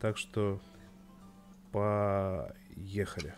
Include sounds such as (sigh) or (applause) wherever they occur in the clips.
Так что поехали.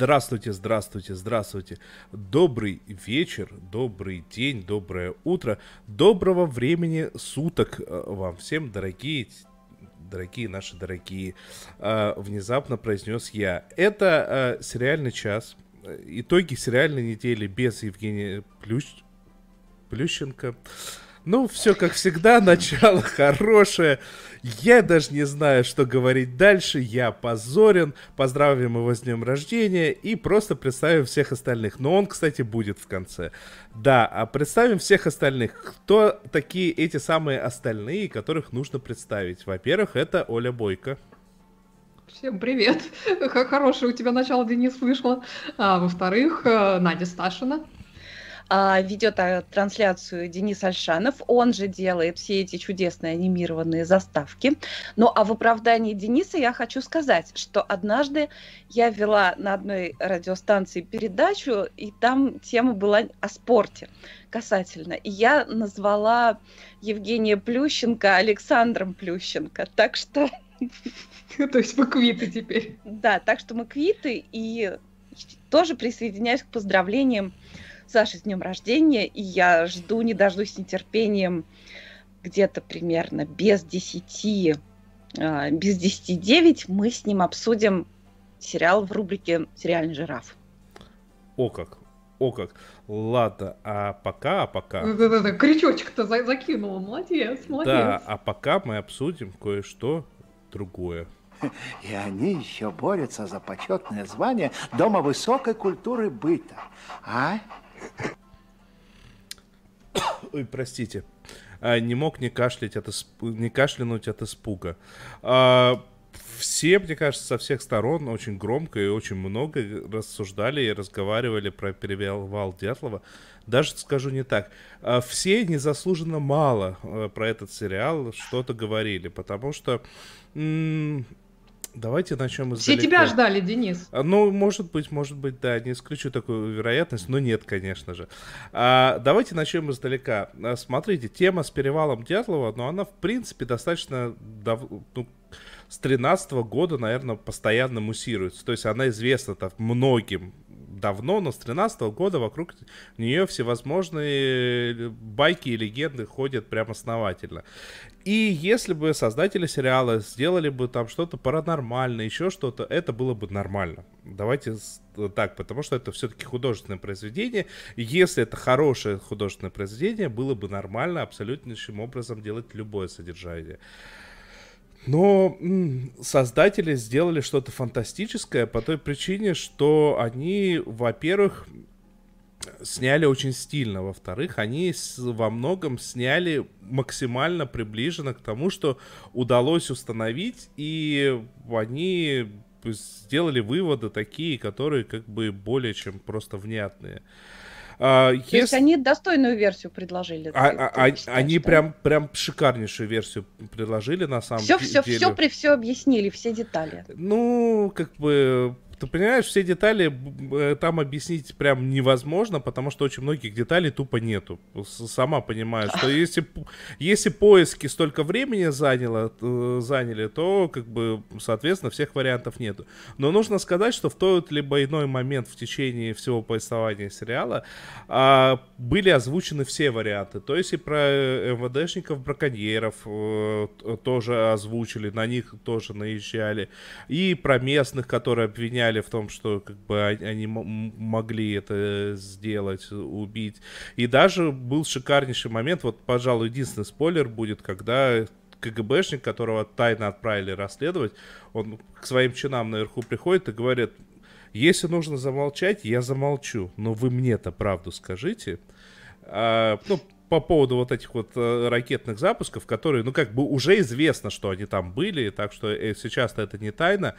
Здравствуйте, здравствуйте, здравствуйте. Добрый вечер, добрый день, доброе утро, доброго времени суток э, вам всем, дорогие, дорогие наши дорогие. Э, внезапно произнес я. Это э, сериальный час. Итоги сериальной недели без Евгения Плющ... Плющенко. Ну, все как всегда, начало хорошее. Я даже не знаю, что говорить дальше. Я позорен. Поздравим его с днем рождения и просто представим всех остальных. Но он, кстати, будет в конце. Да, а представим всех остальных. Кто такие эти самые остальные, которых нужно представить? Во-первых, это Оля Бойко. Всем привет. (laughs) Хорошее у тебя начало, Денис, вышло. А, во-вторых, э, Надя Сташина. А, ведет а, трансляцию Денис Альшанов. Он же делает все эти чудесные анимированные заставки. Ну а в оправдании Дениса я хочу сказать, что однажды я вела на одной радиостанции передачу, и там тема была о спорте касательно. И я назвала Евгения Плющенко Александром Плющенко. Так что... (laughs) То есть мы квиты теперь. Да, так что мы квиты, и тоже присоединяюсь к поздравлениям Саши с днем рождения, и я жду, не дождусь с нетерпением где-то примерно без 10, а, без 10 9 мы с ним обсудим сериал в рубрике «Сериальный жираф». О как, о как. Ладно, а пока, а пока... Да-да-да, крючочек-то закинула, молодец, молодец. Да, а пока мы обсудим кое-что другое. (laughs) И они еще борются за почетное звание Дома высокой культуры быта. А? (coughs) Ой, простите. А, не мог не кашлять от исп... не кашлянуть от испуга. А, все, мне кажется, со всех сторон очень громко и очень много рассуждали и разговаривали про перевал Дятлова. Даже скажу не так. А, все незаслуженно мало а, про этот сериал что-то говорили, потому что Давайте начнем издалека. Все тебя ждали, Денис. А, ну, может быть, может быть, да, не исключу такую вероятность, но нет, конечно же. А, давайте начнем издалека. А, смотрите, тема с перевалом Дятлова, но она, в принципе, достаточно дав... ну, с 13 года, наверное, постоянно муссируется. То есть она известна так многим давно, но с 13 года вокруг нее всевозможные байки и легенды ходят прям основательно. И если бы создатели сериала сделали бы там что-то паранормальное, еще что-то, это было бы нормально. Давайте так, потому что это все-таки художественное произведение. Если это хорошее художественное произведение, было бы нормально абсолютнейшим образом делать любое содержание. Но создатели сделали что-то фантастическое по той причине, что они, во-первых, сняли очень стильно, во-вторых, они во многом сняли максимально приближенно к тому, что удалось установить, и они сделали выводы такие, которые как бы более чем просто внятные. А, То есть они достойную версию предложили. А, ты, а, ты считаешь, они да? прям, прям шикарнейшую версию предложили на самом все, деле. Все, все, при все объяснили, все детали. Ну, как бы ты понимаешь, все детали э, там объяснить прям невозможно, потому что очень многих деталей тупо нету. Сама понимаешь, что если, если поиски столько времени заняло, э, заняли, то, как бы, соответственно, всех вариантов нету. Но нужно сказать, что в тот либо иной момент в течение всего повествования сериала а, были озвучены все варианты. То есть и про э, МВДшников, браконьеров э, тоже озвучили, на них тоже наезжали. И про местных, которые обвиняли обвиняли в том, что как бы они могли это сделать, убить. И даже был шикарнейший момент, вот, пожалуй, единственный спойлер будет, когда КГБшник, которого тайно отправили расследовать, он к своим чинам наверху приходит и говорит, если нужно замолчать, я замолчу, но вы мне-то правду скажите. А, ну, по поводу вот этих вот э, ракетных запусков, которые, ну, как бы уже известно, что они там были, так что э, сейчас-то это не тайна.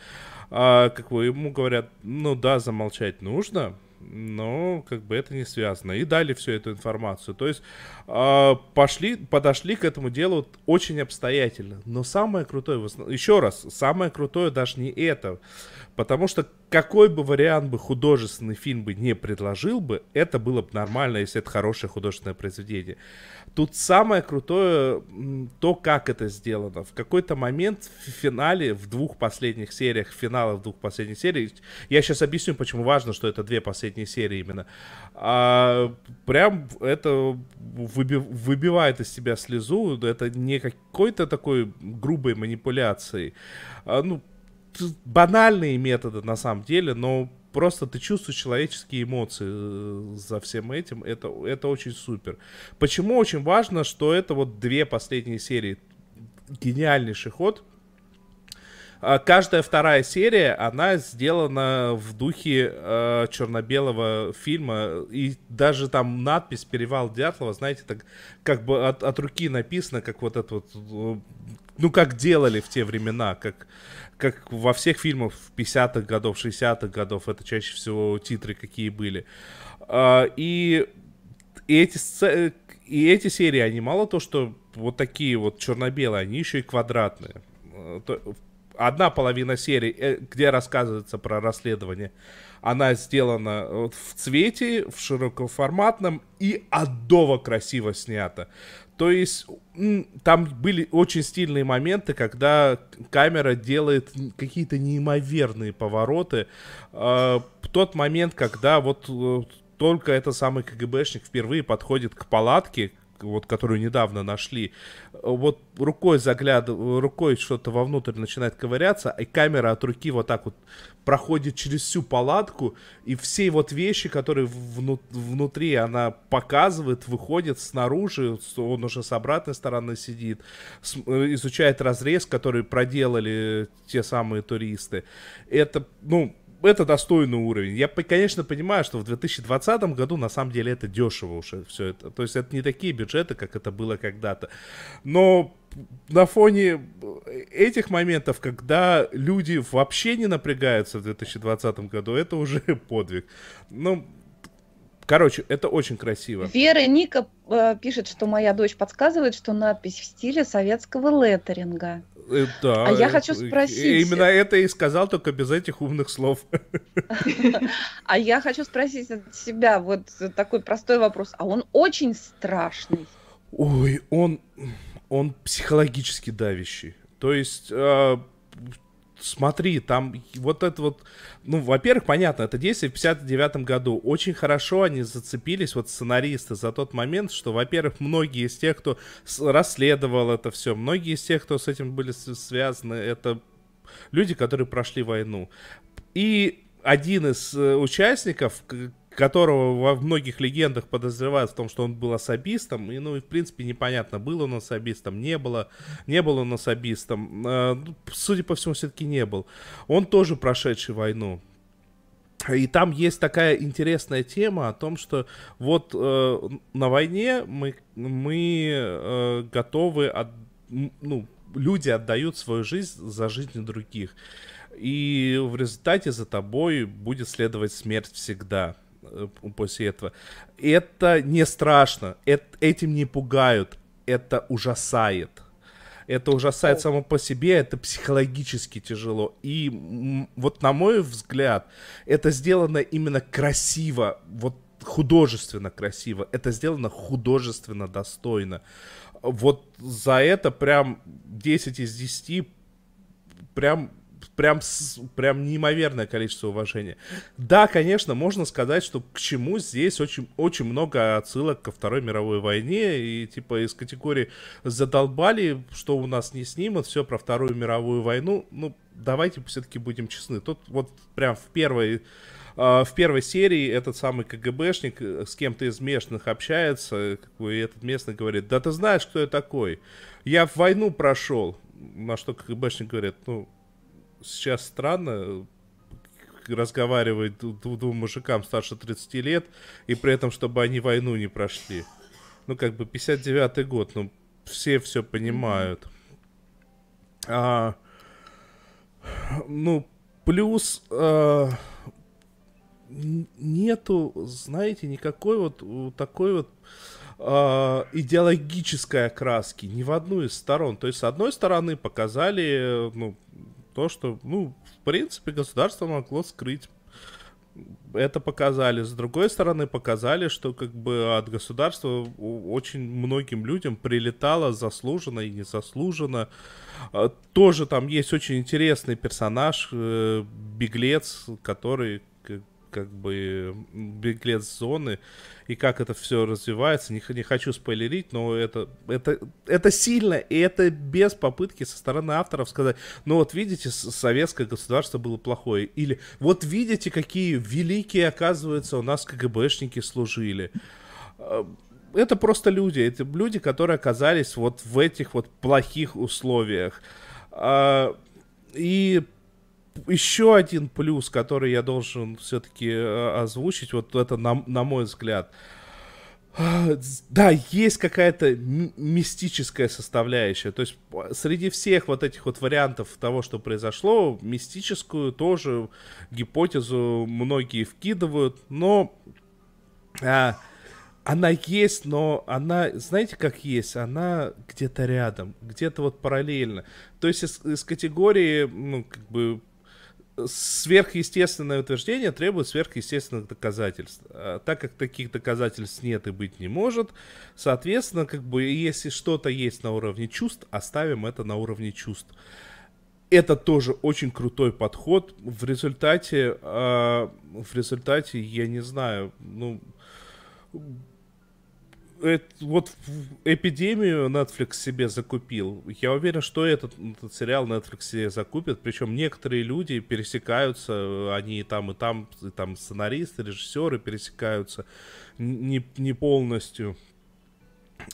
А, как бы ему говорят, ну да, замолчать нужно, но как бы это не связано. И дали всю эту информацию. То есть э, пошли, подошли к этому делу очень обстоятельно. Но самое крутое, еще раз, самое крутое даже не это. Потому что какой бы вариант бы художественный фильм бы не предложил бы, это было бы нормально, если это хорошее художественное произведение. Тут самое крутое то, как это сделано. В какой-то момент в финале, в двух последних сериях, финала в двух последних сериях, я сейчас объясню, почему важно, что это две последние серии именно. А, прям это выби, выбивает из себя слезу, это не какой-то такой грубой манипуляцией. А, ну, банальные методы на самом деле, но просто ты чувствуешь человеческие эмоции э, за всем этим, это, это очень супер. Почему очень важно, что это вот две последние серии, гениальнейший ход, Каждая вторая серия, она сделана в духе э, черно-белого фильма. И даже там надпись «Перевал Дятлова», знаете, так как бы от, от руки написано, как вот это вот, э, ну, как делали в те времена, как как во всех фильмах 50-х годов, 60-х годов, это чаще всего титры какие были. А, и, и, эти, и эти серии, они мало то, что вот такие вот черно-белые, они еще и квадратные. Одна половина серии, э, где рассказывается про расследование, она сделана в цвете, в широкоформатном и адово красиво снята. То есть там были очень стильные моменты, когда камера делает какие-то неимоверные повороты. А, в тот момент, когда вот э, только этот самый КГБшник впервые подходит к палатке, вот которую недавно нашли, вот рукой заглядывает, рукой что-то вовнутрь начинает ковыряться, и камера от руки вот так вот проходит через всю палатку, и все вот вещи, которые вну, внутри она показывает, выходят снаружи, он уже с обратной стороны сидит, изучает разрез, который проделали те самые туристы. Это, ну, это достойный уровень. Я, конечно, понимаю, что в 2020 году на самом деле это дешево уже все это. То есть это не такие бюджеты, как это было когда-то. Но на фоне этих моментов, когда люди вообще не напрягаются в 2020 году, это уже (laughs) подвиг. Ну, Короче, это очень красиво. Вера Ника э, пишет, что моя дочь подсказывает, что надпись в стиле советского леттеринга. Э, да. А я хочу э, спросить... Именно это и сказал, только без этих умных слов. (laughs) А я хочу спросить от себя вот такой простой вопрос. А он очень страшный? Ой, он, он психологически давящий. То есть а, смотри, там вот это вот, ну, во-первых, понятно, это действие в 59 году. Очень хорошо они зацепились, вот сценаристы, за тот момент, что, во-первых, многие из тех, кто расследовал это все, многие из тех, кто с этим были связаны, это люди, которые прошли войну. И один из э, участников, которого во многих легендах подозревают в том, что он был особистом, и, ну, и, в принципе, непонятно, был он особистом, не было, не был он особистом, э, судя по всему, все-таки не был. Он тоже прошедший войну. И там есть такая интересная тема о том, что вот э, на войне мы, мы э, готовы, от, ну, люди отдают свою жизнь за жизнь других. И в результате за тобой будет следовать смерть всегда. Э, после этого. Это не страшно, это, этим не пугают, это ужасает. Это ужасает oh. само по себе, это психологически тяжело. И вот на мой взгляд, это сделано именно красиво, вот художественно красиво. Это сделано художественно достойно. Вот за это прям 10 из 10 прям прям, прям неимоверное количество уважения. Да, конечно, можно сказать, что к чему здесь очень, очень много отсылок ко Второй мировой войне, и типа из категории задолбали, что у нас не снимут, все про Вторую мировую войну. Ну, давайте все-таки будем честны. Тут вот прям в первой а, в первой серии этот самый КГБшник э, с кем-то из местных общается, и этот местный говорит, да ты знаешь, кто я такой? Я в войну прошел. На что КГБшник говорит, ну, сейчас странно разговаривать двум мужикам старше 30 лет, и при этом, чтобы они войну не прошли. ну, как бы 59-й год, ну, все все понимают. А, ну, плюс а, нету, знаете, никакой вот такой вот а, идеологической окраски ни в одну из сторон. То есть, с одной стороны, показали, ну, то, что, ну, в принципе, государство могло скрыть это показали. С другой стороны, показали, что как бы от государства очень многим людям прилетало заслуженно и незаслуженно. А, тоже там есть очень интересный персонаж, э, беглец, который как бы беглец зоны и как это все развивается. Не, не хочу спойлерить, но это, это, это сильно, и это без попытки со стороны авторов сказать, ну вот видите, советское государство было плохое. Или вот видите, какие великие, оказывается, у нас КГБшники служили. А, это просто люди, это люди, которые оказались вот в этих вот плохих условиях. А, и еще один плюс, который я должен все-таки э, озвучить, вот это на, на мой взгляд. Да, есть какая-то мистическая составляющая. То есть среди всех вот этих вот вариантов того, что произошло, мистическую тоже гипотезу многие вкидывают, но а, она есть, но она, знаете, как есть, она где-то рядом, где-то вот параллельно. То есть из, из категории, ну, как бы сверхъестественное утверждение требует сверхъестественных доказательств. А так как таких доказательств нет и быть не может, соответственно, как бы если что-то есть на уровне чувств, оставим это на уровне чувств. Это тоже очень крутой подход. В результате, э, в результате, я не знаю, ну, вот эпидемию Netflix себе закупил. Я уверен, что этот, этот сериал Netflix себе закупит. Причем некоторые люди пересекаются, они и там, и там, и там сценаристы, режиссеры пересекаются не, не полностью.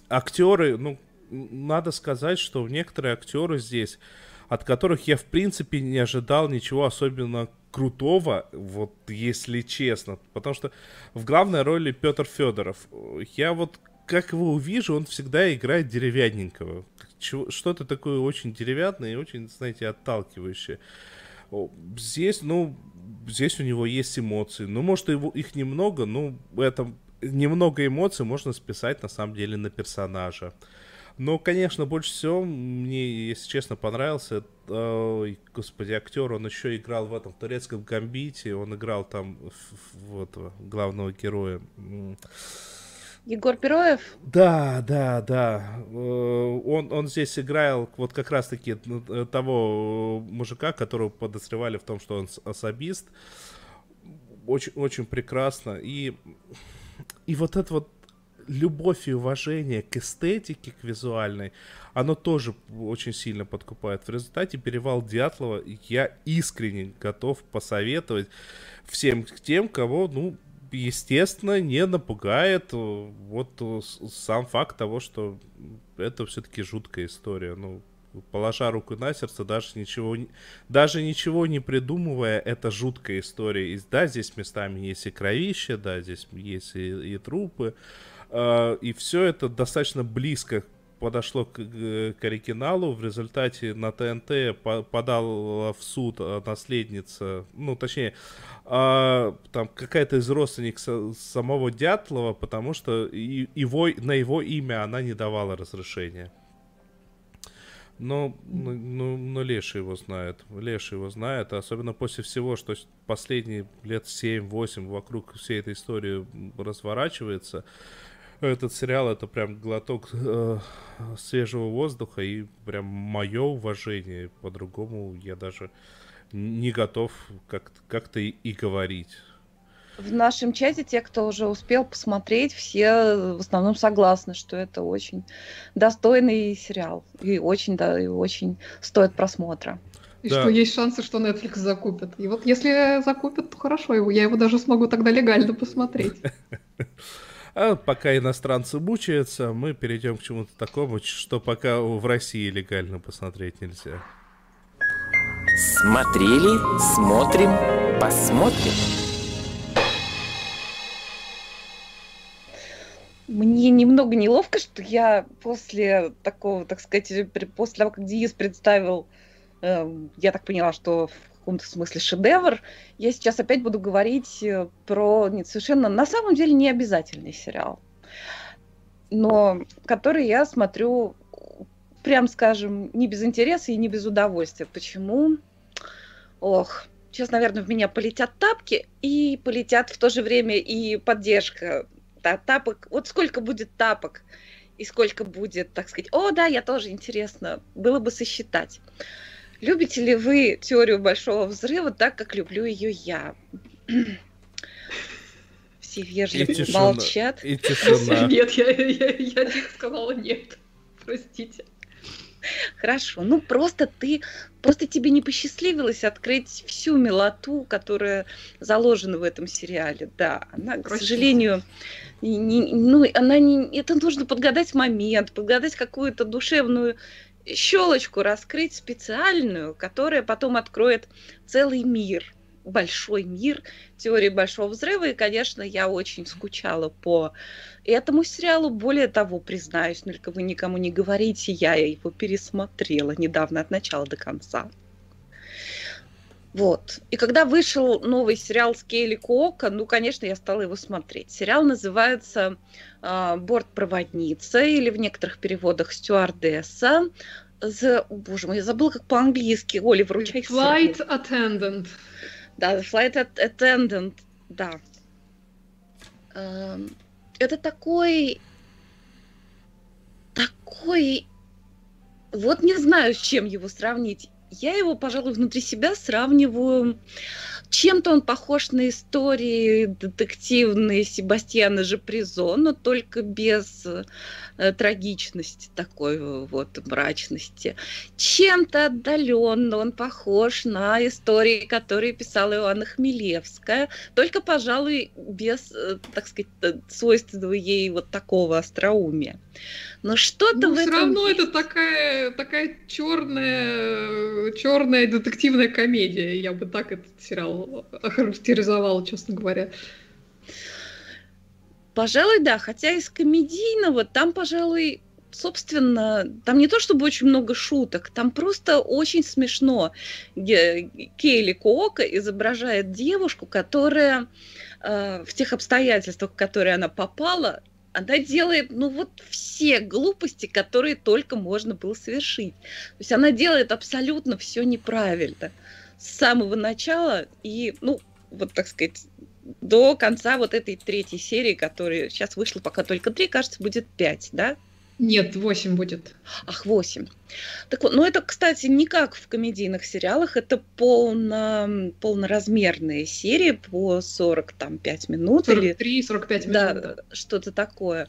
Актеры, ну, надо сказать, что некоторые актеры здесь, от которых я в принципе не ожидал ничего особенно крутого, вот если честно. Потому что в главной роли Петр Федоров. Я вот как его увижу, он всегда играет деревянненького. Что-то такое очень деревянное и очень, знаете, отталкивающее. Здесь, ну, здесь у него есть эмоции. Ну, может, его, их немного, но это немного эмоций можно списать, на самом деле, на персонажа. Но, конечно, больше всего мне, если честно, понравился, э, господи, актер, он еще играл в этом в турецком гамбите, он играл там вот главного героя. Егор Пероев? Да, да, да. Э, он, он здесь играл вот как раз-таки э, того мужика, которого подозревали в том, что он особист. Очень, очень прекрасно. И, и вот это вот любовь и уважение к эстетике, к визуальной, оно тоже очень сильно подкупает. В результате «Перевал Дятлова» я искренне готов посоветовать всем тем, кого, ну, естественно, не напугает э, вот э, сам факт того, что это все-таки жуткая история. Ну, положа руку на сердце, даже ничего, даже ничего не придумывая, это жуткая история. И, да, здесь местами есть и кровище, да, здесь есть и, и трупы, э, и все это достаточно близко подошло к, к оригиналу. В результате на ТНТ подал в суд наследница, ну, точнее, а, там какая-то из родственников самого Дятлова, потому что и, его, на его имя она не давала разрешения. Но, ну, ну, но Леша его знает. Леша его знает, особенно после всего, что последние лет 7-8 вокруг всей этой истории разворачивается. Этот сериал это прям глоток э, свежего воздуха и прям мое уважение. По-другому я даже не готов как-то как и говорить. В нашем чате те, кто уже успел посмотреть, все в основном согласны, что это очень достойный сериал и очень, да, и очень стоит просмотра. И да. что есть шансы, что Netflix закупит. И вот если закупят, то хорошо, его, я его даже смогу тогда легально посмотреть. (laughs) А пока иностранцы мучаются, мы перейдем к чему-то такому, что пока в России легально посмотреть нельзя. Смотрели, смотрим, посмотрим. Мне немного неловко, что я после такого, так сказать, после того, как Денис представил, э, я так поняла, что в каком-то смысле шедевр, я сейчас опять буду говорить э, про не совершенно, на самом деле, не обязательный сериал, но который я смотрю, прям скажем, не без интереса и не без удовольствия. Почему? Ох, сейчас, наверное, в меня полетят тапки, и полетят в то же время и поддержка. Да, тапок, вот сколько будет тапок, и сколько будет, так сказать, о, да, я тоже интересно, было бы сосчитать. Любите ли вы теорию большого взрыва так, как люблю ее я? (clears throat) Все вежливо и молчат. И тишина. Нет, я, я, я тихо сказала нет. Простите. Хорошо, ну просто ты, просто тебе не посчастливилось открыть всю милоту, которая заложена в этом сериале. Да, она, к сожалению, не, ну, она не, это нужно подгадать момент, подгадать какую-то душевную щелочку раскрыть специальную, которая потом откроет целый мир, большой мир теории большого взрыва. И, конечно, я очень скучала по этому сериалу. Более того, признаюсь, только вы никому не говорите, я его пересмотрела недавно от начала до конца. Вот. И когда вышел новый сериал с Кейли Куока, ну, конечно, я стала его смотреть. Сериал называется э, «Бортпроводница» или в некоторых переводах «Стюардесса». The, боже мой, я забыла, как по-английски. Оля, вручай Flight Attendant. Да, Flight Attendant, да. Эм, это такой... Такой... Вот не знаю, с чем его сравнить я его, пожалуй, внутри себя сравниваю. Чем-то он похож на истории детективные Себастьяна Жапризо, но только без э, трагичности такой вот мрачности. Чем-то отдаленно он похож на истории, которые писала Иоанна Хмелевская, только, пожалуй, без, э, так сказать, свойственного ей вот такого остроумия. Но что-то ну, в все этом равно есть. это такая, такая черная, черная детективная комедия. Я бы так этот сериал охарактеризовала, честно говоря. Пожалуй, да. Хотя из комедийного там, пожалуй, собственно, там не то чтобы очень много шуток, там просто очень смешно. Кейли Коока изображает девушку, которая э, в тех обстоятельствах, в которые она попала, она делает, ну вот все глупости, которые только можно было совершить. То есть она делает абсолютно все неправильно с самого начала и, ну, вот так сказать, до конца вот этой третьей серии, которая сейчас вышла пока только три, кажется, будет пять, да? Нет, 8 будет. Ах, 8. Так вот, ну это, кстати, не как в комедийных сериалах, это полно, полноразмерные серии по 45 минут. 43, 45 минут. Да, да. что-то такое.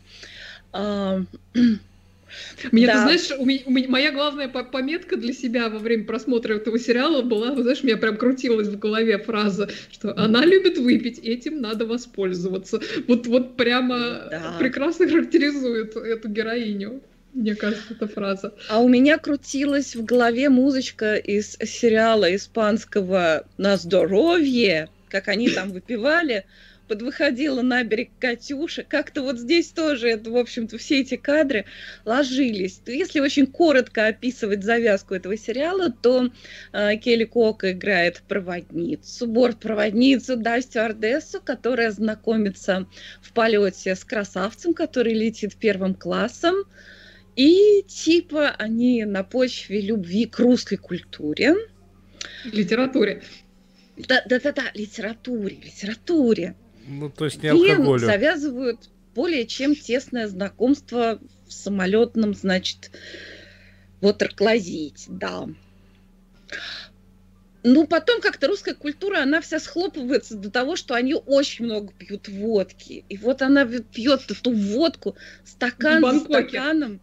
Мне, да. ты знаешь, у меня, у меня, моя главная пометка для себя во время просмотра этого сериала была, знаешь, у меня прям крутилась в голове фраза, что она любит выпить, этим надо воспользоваться. Вот, вот прямо да. прекрасно характеризует эту героиню. Мне кажется, эта фраза. А у меня крутилась в голове музычка из сериала испанского «На здоровье», как они там выпивали подвыходила на берег Катюша. Как-то вот здесь тоже, это, в общем-то, все эти кадры ложились. Если очень коротко описывать завязку этого сериала, то э, Келли Кока играет проводницу, борт-проводницу, да, стюардессу, которая знакомится в полете с красавцем, который летит первым классом. И типа они на почве любви к русской культуре. Литературе. Да, да, да, да, литературе, литературе. Ну, то есть не алкоголю. И завязывают более чем тесное знакомство в самолетном, значит, вот клозить, да. Ну, потом как-то русская культура, она вся схлопывается до того, что они очень много пьют водки. И вот она пьет эту водку стакан за стаканом.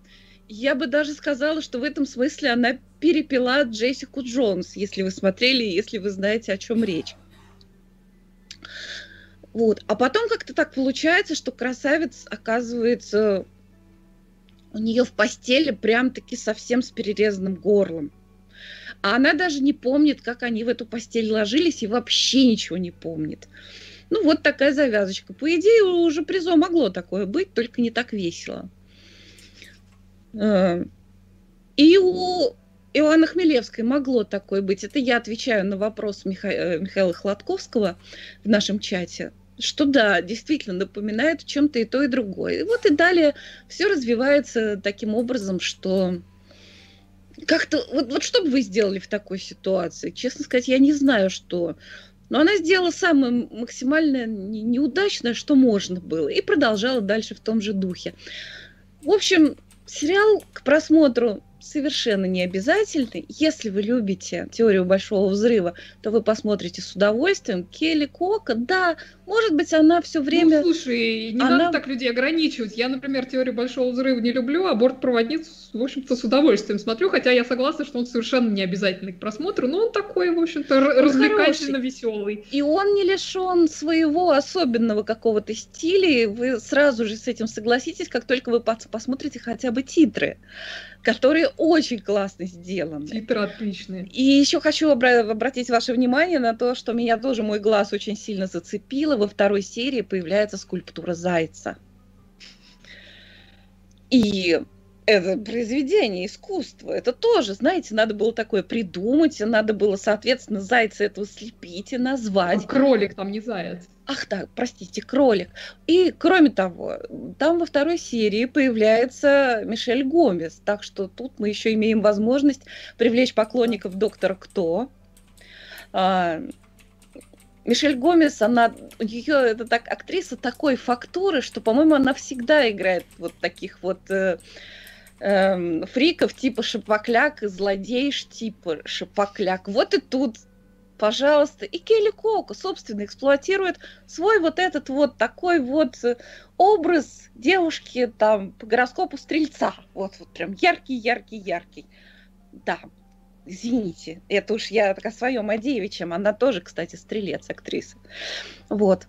Я бы даже сказала, что в этом смысле она перепила Джессику Джонс, если вы смотрели, если вы знаете, о чем речь. Вот. А потом как-то так получается, что красавец оказывается у нее в постели прям-таки совсем с перерезанным горлом. А она даже не помнит, как они в эту постель ложились, и вообще ничего не помнит. Ну, вот такая завязочка. По идее, уже призо могло такое быть, только не так весело. Э, и у Иоанна Хмелевской могло такое быть. Это я отвечаю на вопрос Миха... Э, Михаила Хладковского в нашем чате что да, действительно напоминает в чем-то и то, и другое. И вот и далее все развивается таким образом, что как-то... Вот, вот что бы вы сделали в такой ситуации? Честно сказать, я не знаю, что. Но она сделала самое максимально неудачное, что можно было, и продолжала дальше в том же духе. В общем, сериал к просмотру совершенно не обязательный. Если вы любите теорию большого взрыва, то вы посмотрите с удовольствием. Келли Кока, да, может быть, она все время... Ну, слушай, не она... надо так людей ограничивать. Я, например, теорию большого взрыва не люблю, а бортпроводницу, в общем-то, с удовольствием смотрю, хотя я согласна, что он совершенно не обязательный к просмотру, но он такой, в общем-то, развлекательно веселый. И он не лишен своего особенного какого-то стиля, и вы сразу же с этим согласитесь, как только вы посмотрите хотя бы титры которые очень классно сделаны. Титры отличные. И еще хочу обра- обратить ваше внимание на то, что меня тоже мой глаз очень сильно зацепило. Во второй серии появляется скульптура зайца. И это произведение искусства. Это тоже, знаете, надо было такое придумать, надо было, соответственно, зайца этого слепить и назвать. А кролик там не заяц. Ах так, простите, кролик. И кроме того, там во второй серии появляется Мишель Гомес, так что тут мы еще имеем возможность привлечь поклонников Доктора Кто. А, Мишель Гомес, она, у нее это так актриса такой фактуры, что, по-моему, она всегда играет вот таких вот э, э, фриков типа Шапокляк и злодейш типа Шапокляк. Вот и тут пожалуйста. И Келли Кока, собственно, эксплуатирует свой вот этот вот такой вот образ девушки там по гороскопу стрельца. Вот, вот прям яркий, яркий, яркий. Да, извините, это уж я так о своем Адеевичем, она тоже, кстати, стрелец, актриса. Вот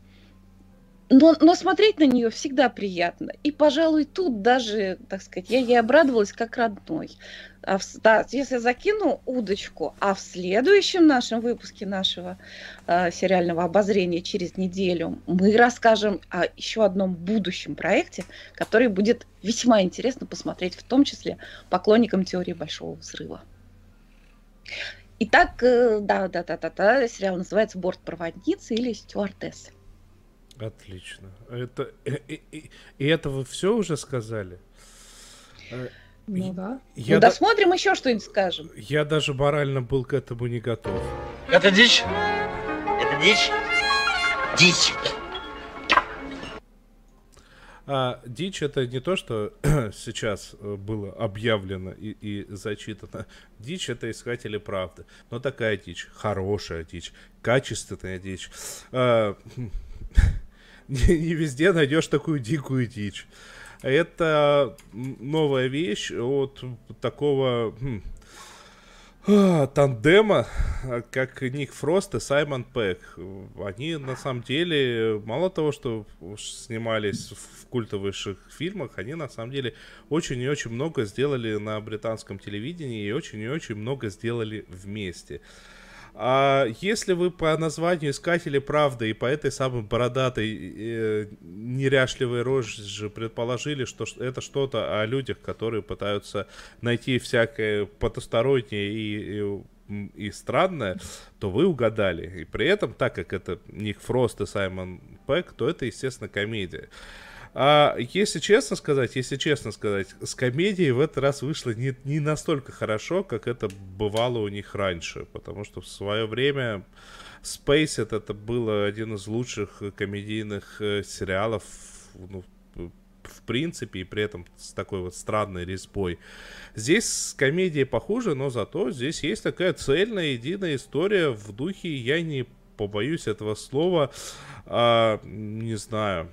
но, но смотреть на нее всегда приятно. И, пожалуй, тут даже, так сказать, я ей обрадовалась как родной. А в, да, если закину удочку, а в следующем нашем выпуске нашего э, сериального обозрения через неделю мы расскажем о еще одном будущем проекте, который будет весьма интересно посмотреть, в том числе поклонникам теории Большого Взрыва. Итак, э, да, да, да, да, да, сериал называется «Бортпроводница» или «Стюардесса». Отлично. Это, и, э, и, и, и это вы все уже сказали? Э, ну да. Я ну, да... досмотрим еще что-нибудь скажем. Я даже морально был к этому не готов. Это дичь? Это дичь? Дичь. А дичь это не то, что (clears throat) сейчас э, было объявлено и, и зачитано. Дичь это искатели правды. Но такая дичь, хорошая дичь, качественная дичь. А, не, не везде найдешь такую дикую дичь. Это новая вещь от такого хм, а, тандема, как Ник Фрост и Саймон Пэк. Они на самом деле, мало того, что снимались в культовых фильмах, они на самом деле очень и очень много сделали на британском телевидении и очень и очень много сделали вместе. А если вы по названию Искатели Правды и по этой самой бородатой э, неряшливой роже предположили, что это что-то о людях, которые пытаются найти всякое потустороннее и, и, и странное, то вы угадали. И при этом, так как это Ник Фрост и Саймон Пэк, то это, естественно, комедия. А, если честно сказать, если честно сказать, с комедией в этот раз вышло не, не настолько хорошо, как это бывало у них раньше, потому что в свое время Space это, это было один из лучших комедийных э, сериалов, ну, в принципе, и при этом с такой вот странной резьбой. Здесь с комедией похуже, но зато здесь есть такая цельная, единая история в духе, я не побоюсь этого слова, а, не знаю,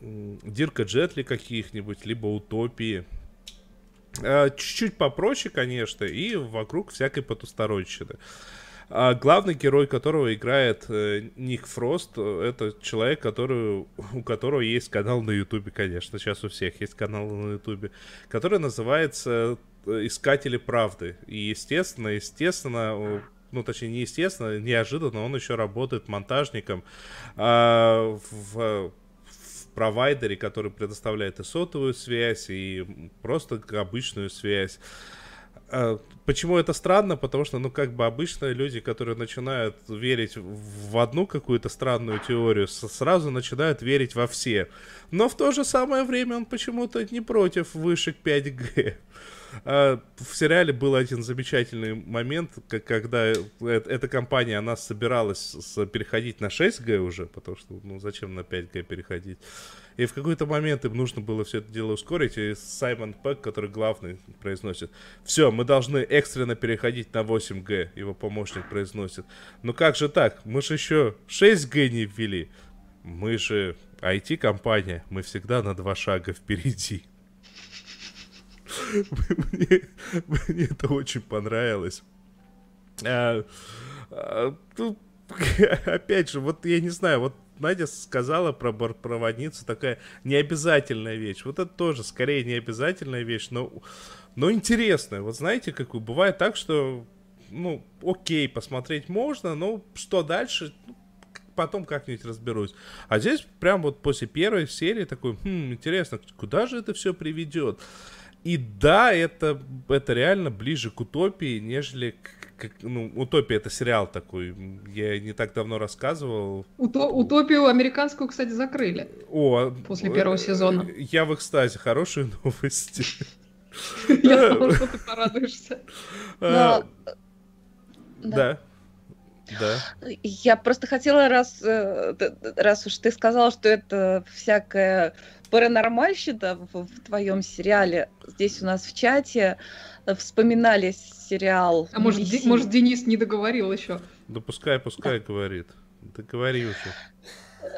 Дирка Джетли каких-нибудь, либо Утопии. А, чуть-чуть попроще, конечно, и вокруг всякой потусторонщины. А главный герой которого играет э, Ник Фрост, это человек, который, у которого есть канал на Ютубе, конечно, сейчас у всех есть канал на Ютубе, который называется э, «Искатели правды». И, естественно, естественно, ну, точнее, неестественно, неожиданно, он еще работает монтажником в, в провайдере, который предоставляет и сотовую связь, и просто обычную связь. А, почему это странно? Потому что, ну, как бы обычно люди, которые начинают верить в одну какую-то странную теорию, сразу начинают верить во все. Но в то же самое время он почему-то не против вышек 5G. А, в сериале был один замечательный момент, когда эта компания, она собиралась переходить на 6G уже, потому что, ну, зачем на 5G переходить? И в какой-то момент им нужно было все это дело ускорить, и Саймон Пэк, который главный, произносит, все, мы должны экстренно переходить на 8G, его помощник произносит. Ну как же так? Мы же еще 6G не ввели. Мы же IT-компания, мы всегда на два шага впереди. Мне, мне это очень понравилось. А, а, ну, опять же, вот я не знаю, вот Надя сказала про бортпроводницу, такая необязательная вещь. Вот это тоже скорее необязательная вещь, но, но интересная. Вот знаете, как бывает так, что, ну, окей, посмотреть можно, но что дальше, ну, потом как-нибудь разберусь. А здесь прям вот после первой серии такой, хм, интересно, куда же это все приведет? И да, это, это реально ближе к утопии, нежели к, к ну, утопия это сериал такой. Я не так давно рассказывал. Уто, утопию американскую, кстати, закрыли. О, после первого сезона. Я в экстазе. Хорошие (laughs) новости. (laughs) Я думала, что ты порадуешься. А, да. Да. Я просто хотела, раз, э, раз уж ты сказал, что это всякая паранормальщина в, в твоем сериале. Здесь у нас в чате вспоминали сериал. А может, Ди, может Денис не договорил еще? Да пускай, пускай да. говорит. Договори уже.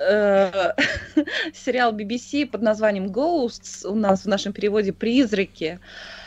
Э, (laughs) сериал BBC под названием Ghosts у нас в нашем переводе «Призраки». Э,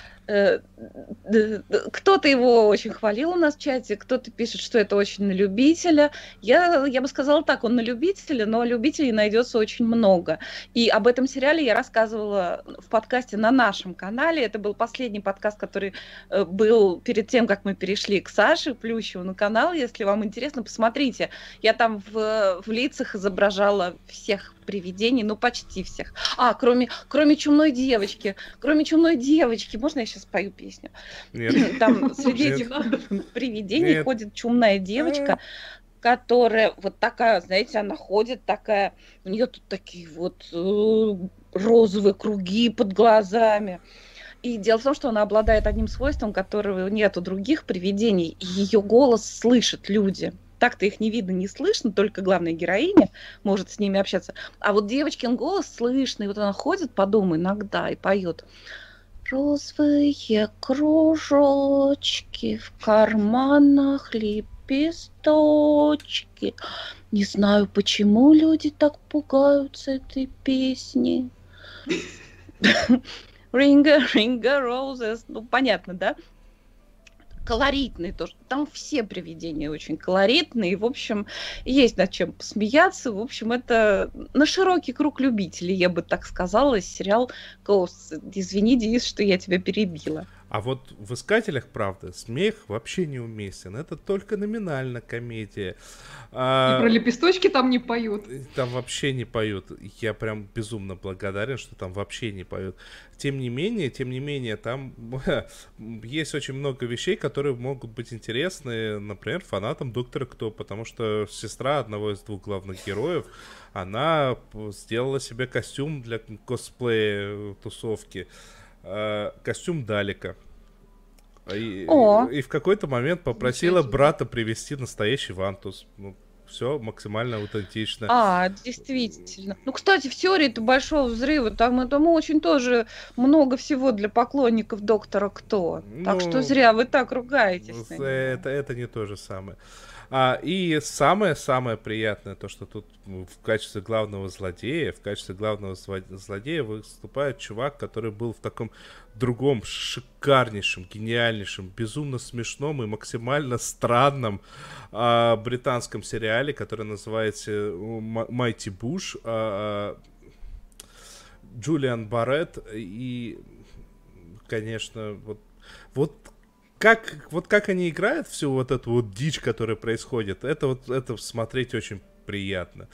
кто-то его очень хвалил у нас в чате, кто-то пишет, что это очень на любителя. Я, я бы сказала так, он на любителя, но любителей найдется очень много. И об этом сериале я рассказывала в подкасте на нашем канале. Это был последний подкаст, который э, был перед тем, как мы перешли к Саше Плющеву на канал. Если вам интересно, посмотрите. Я там в, в лицах изображала всех привидений, ну почти всех. А, кроме, кроме чумной девочки. Кроме чумной девочки. Можно я сейчас спою песню? Нет. Там (laughs) среди (laughs) привидений Нет. ходит чумная девочка, которая вот такая, знаете, она ходит такая, у нее тут такие вот э, розовые круги под глазами. И дело в том, что она обладает одним свойством, которого нет у других привидений. Ее голос слышат люди. Так-то их не видно, не слышно, только главная героиня может с ними общаться. А вот девочкин голос слышно, и вот она ходит по дому иногда и поет. Розовые кружочки в карманах лепесточки. Не знаю, почему люди так пугаются этой песни. (laughs) Ринга, ринга, roses. Ну, понятно, да? Колоритный тоже. Там все привидения очень колоритные. В общем, есть над чем посмеяться. В общем, это на широкий круг любителей, я бы так сказала, сериал Ghosts. Извини, Денис, что я тебя перебила. А вот в «Искателях правды» смех вообще неуместен. Это только номинально комедия. А... И про лепесточки там не поют. Там вообще не поют. Я прям безумно благодарен, что там вообще не поют. Тем не менее, тем не менее, там (laughs) есть очень много вещей, которые могут быть интересны, например, фанатам Доктора Кто, потому что сестра одного из двух главных героев, она сделала себе костюм для косплея тусовки. Э, костюм Далика. И, О. и, и в какой-то момент попросила брата привезти настоящий вантус. Ну, все максимально аутентично. А, действительно. Ну, кстати, в теории-то большого взрыва там, там очень тоже много всего для поклонников доктора Кто. Ну, так что зря вы так ругаетесь. Это, это не то же самое. А, и самое-самое приятное, то, что тут в качестве главного злодея, в качестве главного злодея выступает чувак, который был в таком другом шикарнейшем, гениальнейшем, безумно смешном и максимально странном а, британском сериале, который называется «Майти Буш». А, а, Джулиан Барретт и, конечно, вот, вот как, вот как они играют всю вот эту вот дичь, которая происходит, это вот, это смотреть очень приятно.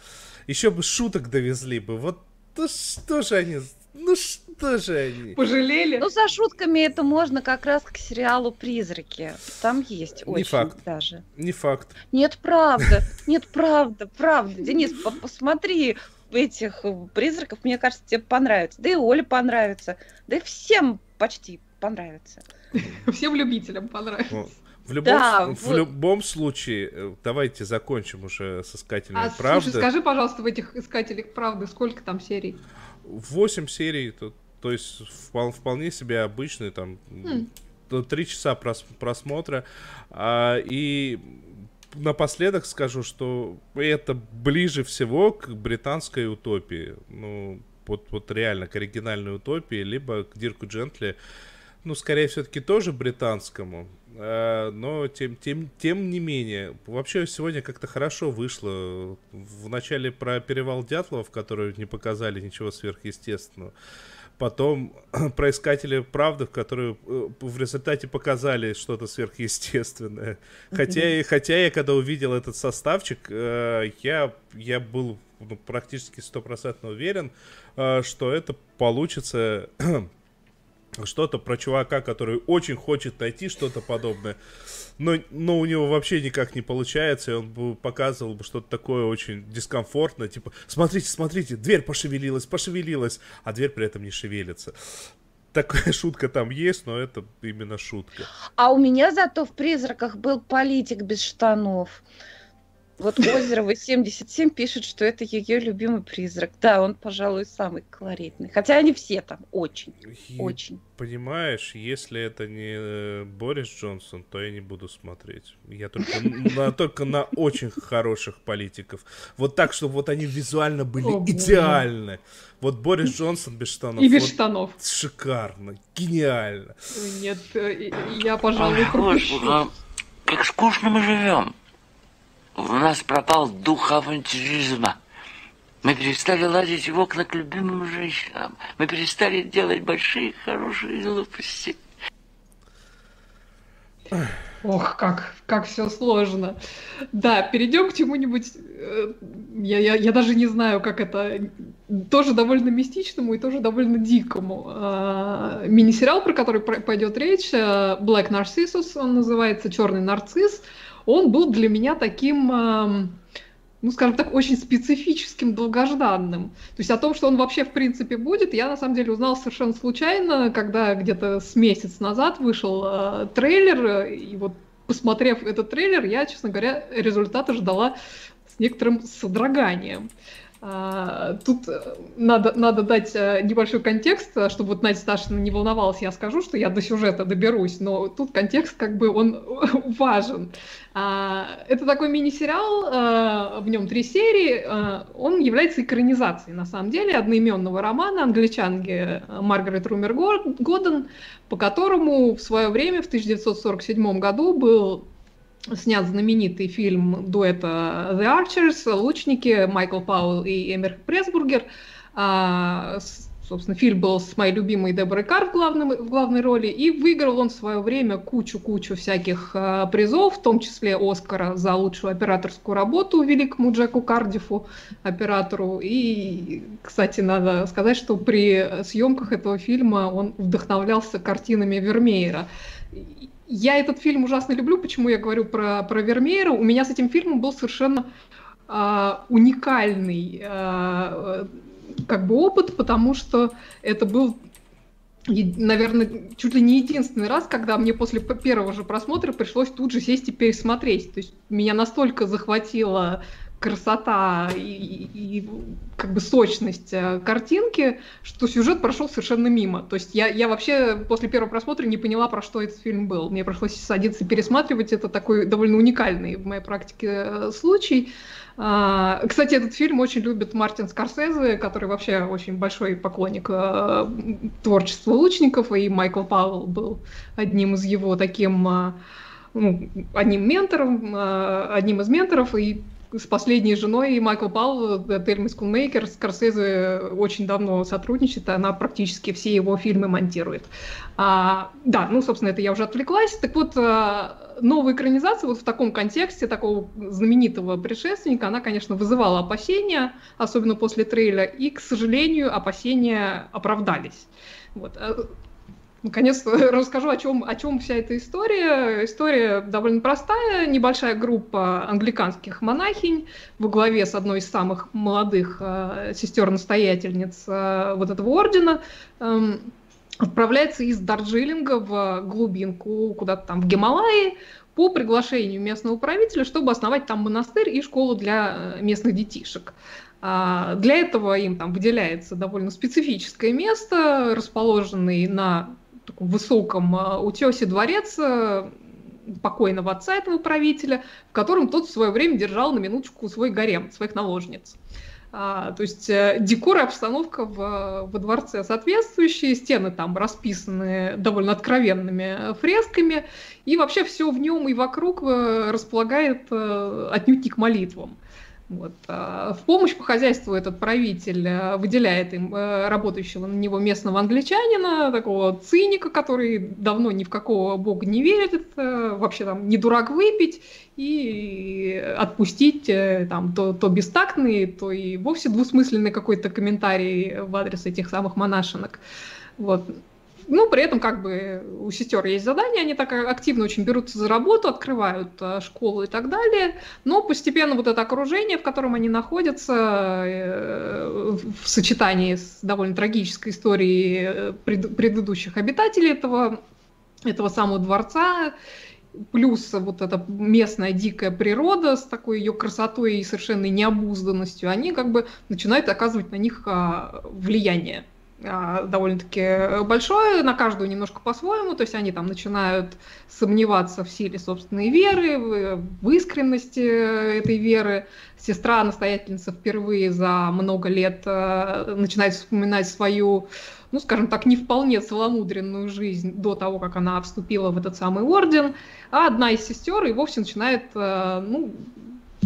Еще бы шуток довезли бы, вот ну что же они, ну что же они? Пожалели? Ну, за шутками это можно как раз к сериалу «Призраки». Там есть Не очень факт. даже. Не факт. Нет, правда. Нет, правда, правда. Денис, по- посмотри этих призраков, мне кажется, тебе понравится. Да и Оле понравится. Да и всем почти понравится. (laughs) Всем любителям понравится. Ну, В любом, Да, в вот. любом случае, э, давайте закончим уже с искателями А правды. слушай, скажи, пожалуйста, в этих искателях правды сколько там серий? 8 серий, то, то есть впол- вполне себе обычный, там, Хм. до 3 часа прос- просмотра. А, и напоследок скажу, что это ближе всего к британской утопии. Ну, вот, вот реально к оригинальной утопии, либо к Дирку Джентли. Ну, скорее, все-таки тоже британскому. А, но тем, тем, тем не менее, вообще сегодня как-то хорошо вышло. В начале про перевал Дятлова, в который не показали ничего сверхъестественного. Потом (clears throat) про искатели правды, в которые э, в результате показали что-то сверхъестественное. Хотя, и- хотя я когда увидел этот составчик, э, я, я был ну, практически стопроцентно уверен, э, что это получится (clears throat) что-то про чувака, который очень хочет найти что-то подобное, но, но у него вообще никак не получается, и он бы показывал бы что-то такое очень дискомфортное, типа, смотрите, смотрите, дверь пошевелилась, пошевелилась, а дверь при этом не шевелится. Такая (laughs) шутка там есть, но это именно шутка. А у меня зато в «Призраках» был политик без штанов. Вот Озерова 77 пишет, что это ее любимый призрак. Да, он, пожалуй, самый колоритный. Хотя они все там очень, И, очень. Понимаешь, если это не э, Борис Джонсон, то я не буду смотреть. Я только на, только на очень хороших политиков. Вот так, чтобы вот они визуально были О, идеальны. Вот Борис Джонсон без штанов. И без вот штанов. Шикарно, гениально. Нет, э, я, пожалуй, Ой, пропущу. А как скучно мы живем. У нас пропал дух авантюризма. Мы перестали лазить в окна к любимым женщинам. Мы перестали делать большие хорошие глупости. Ох, как, как все сложно. Да, перейдем к чему-нибудь, э, я, я, я даже не знаю, как это, тоже довольно мистичному и тоже довольно дикому. А, Мини-сериал, про который пойдет речь, э, Black Narcissus, он называется «Черный нарцисс», он был для меня таким, ну, скажем так, очень специфическим, долгожданным. То есть о том, что он вообще в принципе будет, я на самом деле узнал совершенно случайно, когда где-то с месяц назад вышел э, трейлер, и вот посмотрев этот трейлер, я, честно говоря, результата ждала с некоторым содроганием. А, Тут э, надо, надо дать э, небольшой контекст, э, чтобы вот Надя Сташина не волновалась, я скажу, что я до сюжета доберусь, но тут контекст как бы он (laughs) важен. А, Это такой мини-сериал, в нем три серии, он является экранизацией, на самом деле, одноименного романа англичанки Маргарет Румер Годден, по которому в свое время, в 1947 году, был снят знаменитый фильм дуэта The Archers, лучники Майкл Пауэлл и Эмер Пресбургер. А, собственно, фильм был с моей любимой Деборой Кар в, главном, в главной роли, и выиграл он в свое время кучу-кучу всяких а, призов, в том числе Оскара за лучшую операторскую работу великому Джеку Кардифу, оператору. И, кстати, надо сказать, что при съемках этого фильма он вдохновлялся картинами Вермеера. Я этот фильм ужасно люблю. Почему я говорю про, про Вермеера? У меня с этим фильмом был совершенно а, уникальный а, как бы опыт, потому что это был, наверное, чуть ли не единственный раз, когда мне после первого же просмотра пришлось тут же сесть и пересмотреть. То есть меня настолько захватила красота и, и- и, как бы сочность э, картинки, что сюжет прошел совершенно мимо. То есть я, я вообще после первого просмотра не поняла, про что этот фильм был. Мне пришлось садиться и пересматривать. Это такой довольно уникальный в моей практике э, случай. А, Кстати, этот фильм очень любит Мартин Скорсезе, который вообще очень большой поклонник э, творчества лучников, и Майкл Пауэлл был одним из его таким, ну, одним ментором, одним из менторов, и с последней женой Майкла Пауэлла, Тельмой Скулмейкер, Скорсезе очень давно сотрудничает, она практически все его фильмы монтирует. А, да, ну, собственно, это я уже отвлеклась. Так вот, а, новая экранизация вот в таком контексте такого знаменитого предшественника, она, конечно, вызывала опасения, особенно после трейлера, и, к сожалению, опасения оправдались. Вот. Наконец-то (laughs) расскажу, о чем, о чем вся эта история. История довольно простая. Небольшая группа англиканских монахинь во главе с одной из самых молодых э, сестер-настоятельниц э, вот этого ордена э, отправляется из Дарджилинга в глубинку, куда-то там в Гималаи, по приглашению местного правителя, чтобы основать там монастырь и школу для э, местных детишек. А, для этого им там выделяется довольно специфическое место, расположенный на таком высоком а, утесе дворец э, покойного отца этого правителя, в котором тот в свое время держал на минуточку свой гарем, своих наложниц. А, то есть э, декор и обстановка в, во дворце соответствующие, стены там расписаны довольно откровенными фресками, и вообще все в нем и вокруг э, располагает отнюдь не к молитвам. Вот. А, в помощь по хозяйству этот правитель э, выделяет им э, работающего на него местного англичанина, такого циника, который давно ни в какого бога не верит, э, вообще там не дурак выпить и отпустить там то, то бестактный, то и вовсе двусмысленный какой-то комментарий в адрес этих самых монашенок. Вот. Ну, при этом как бы у сестер есть задания, они так активно очень берутся за работу, открывают э, школу и так далее, но постепенно вот это окружение, в котором они находятся, э, в сочетании с довольно трагической историей э, пред, предыдущих обитателей этого, этого самого дворца, плюс вот эта местная дикая природа с такой ее красотой и совершенной необузданностью, они как бы начинают оказывать на них а, влияние. А, довольно-таки большое, на каждую немножко по-своему, то есть они там начинают сомневаться в силе собственной веры, в, искренности этой веры. Сестра настоятельница впервые за много лет э, начинает вспоминать свою, ну, скажем так, не вполне целомудренную жизнь до того, как она вступила в этот самый орден, а одна из сестер и вовсе начинает, э, ну,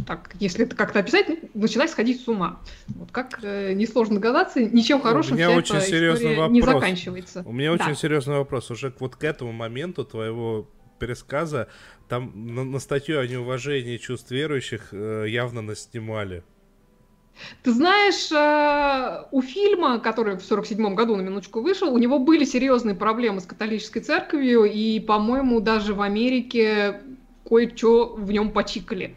так, если это как-то описать, начинать сходить с ума. Вот как э, несложно догадаться, ничем хорошим У меня вся очень эта серьезный вопрос. не заканчивается. У меня Да. очень серьезный вопрос. Уже вот к этому моменту твоего пересказа там на, на статью о неуважении чувств верующих э, явно наснимали. Ты знаешь, э, у фильма, который в 47 году на минуточку вышел, у него были серьезные проблемы с католической церковью, и, по-моему, даже в Америке кое-что в нем почикали.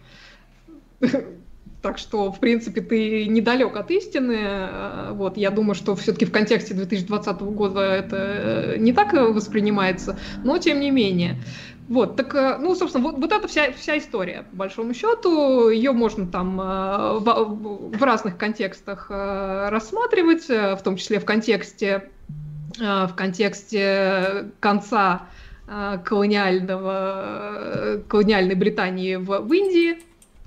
Так что, в принципе, ты недалек от истины. Э, Вот, я думаю, что все-таки в контексте 2020 года это э, не так воспринимается, но тем не менее. Вот, так, э, ну, собственно, вот, вот это вся, вся история, по большому счету. Ее можно там в, в разных контекстах рассматривать, в том числе в контексте, в контексте конца колониального, колониальной Британии в, в Индии,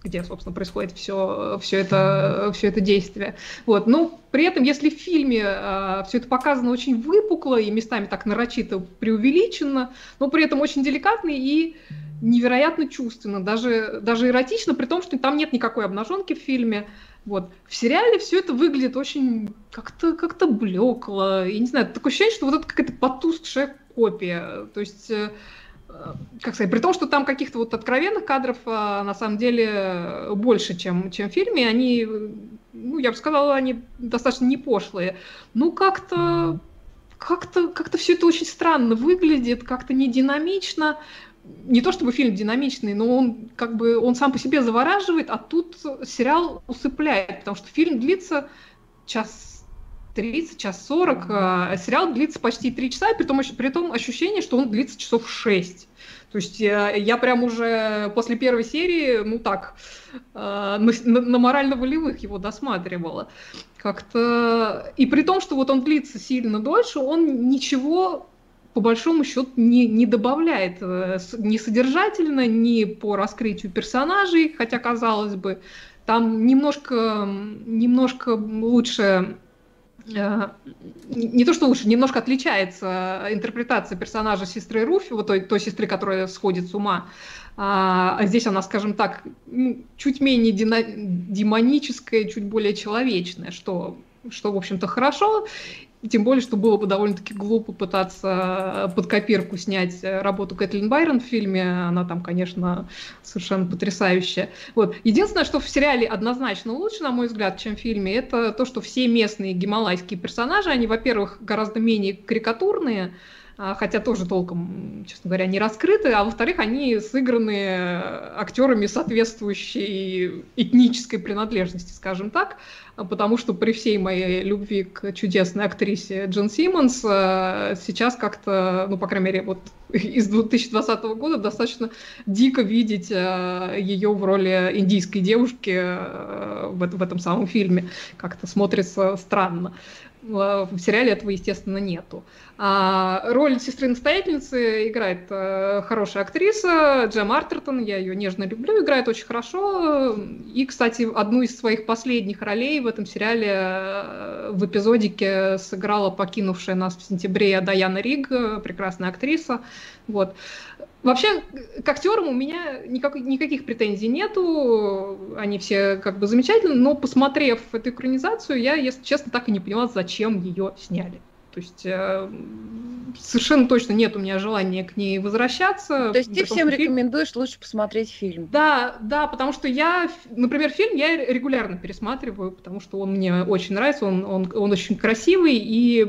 где, собственно, происходит все, все, это, все это действие. Вот. Но при этом, если в фильме э, все это показано очень выпукло и местами так нарочито преувеличено, но при этом очень деликатно и невероятно чувственно, даже, даже эротично, при том, что там нет никакой обнаженки в фильме. Вот. В сериале все это выглядит очень как-то как блекло. И не знаю, такое ощущение, что вот это какая-то потускшая копия. То есть э, как сказать, при том, что там каких-то вот откровенных кадров а, на самом деле больше, чем, чем в фильме, они, ну, я бы сказала, они достаточно не пошлые. Ну, как-то как-то как все это очень странно выглядит, как-то не динамично. Не то чтобы фильм динамичный, но он как бы он сам по себе завораживает, а тут сериал усыпляет, потому что фильм длится час 30, час 40, а сериал длится почти 3 часа, и при том, при том ощущение, что он длится часов 6. То есть я, я прям уже после первой серии, ну так, на, на морально-волевых его досматривала. Как-то... И при том, что вот он длится сильно дольше, он ничего по большому счету не, не добавляет э, ни содержательно, ни по раскрытию персонажей, хотя, казалось бы, там немножко, немножко лучше не то что лучше, немножко отличается интерпретация персонажа сестры Руфи, вот той, той сестры, которая сходит с ума, а, а здесь она, скажем так, ну, чуть менее демоническая, чуть более человечная, что, что в общем-то, хорошо. Тем более, что было бы довольно-таки глупо пытаться под копирку снять работу Кэтлин Байрон в фильме. Она там, конечно, совершенно потрясающая. Вот. Единственное, что в сериале однозначно лучше, на мой взгляд, чем в фильме, это то, что все местные гималайские персонажи, они, во-первых, гораздо менее карикатурные, хотя тоже толком, честно говоря, не раскрыты, а во-вторых, они сыграны актерами соответствующей этнической принадлежности, скажем так, потому что при всей моей любви к чудесной актрисе Джон Симмонс а, сейчас как-то, ну, по крайней мере, вот (laughs) из 2020 года достаточно дико видеть а, ее в роли индийской девушки в этом самом фильме. Как-то смотрится странно. В сериале этого, естественно, нету. А роль сестры-настоятельницы играет э, хорошая актриса Джем Артертон, я ее нежно люблю, играет очень хорошо. И, кстати, одну из своих последних ролей в этом сериале э, в эпизодике сыграла покинувшая нас в сентябре Даяна Риг, прекрасная актриса. Вот. Вообще, к актерам у меня никак, никаких претензий нету, они все как бы замечательны, но посмотрев эту экранизацию, я, если честно, так и не поняла, зачем ее сняли. То есть э, совершенно точно нет у меня желания к ней возвращаться. То есть ты всем фильм... рекомендуешь лучше посмотреть фильм? Да, да, потому что я, например, фильм я регулярно пересматриваю, потому что он мне очень нравится, он, он, он очень красивый, и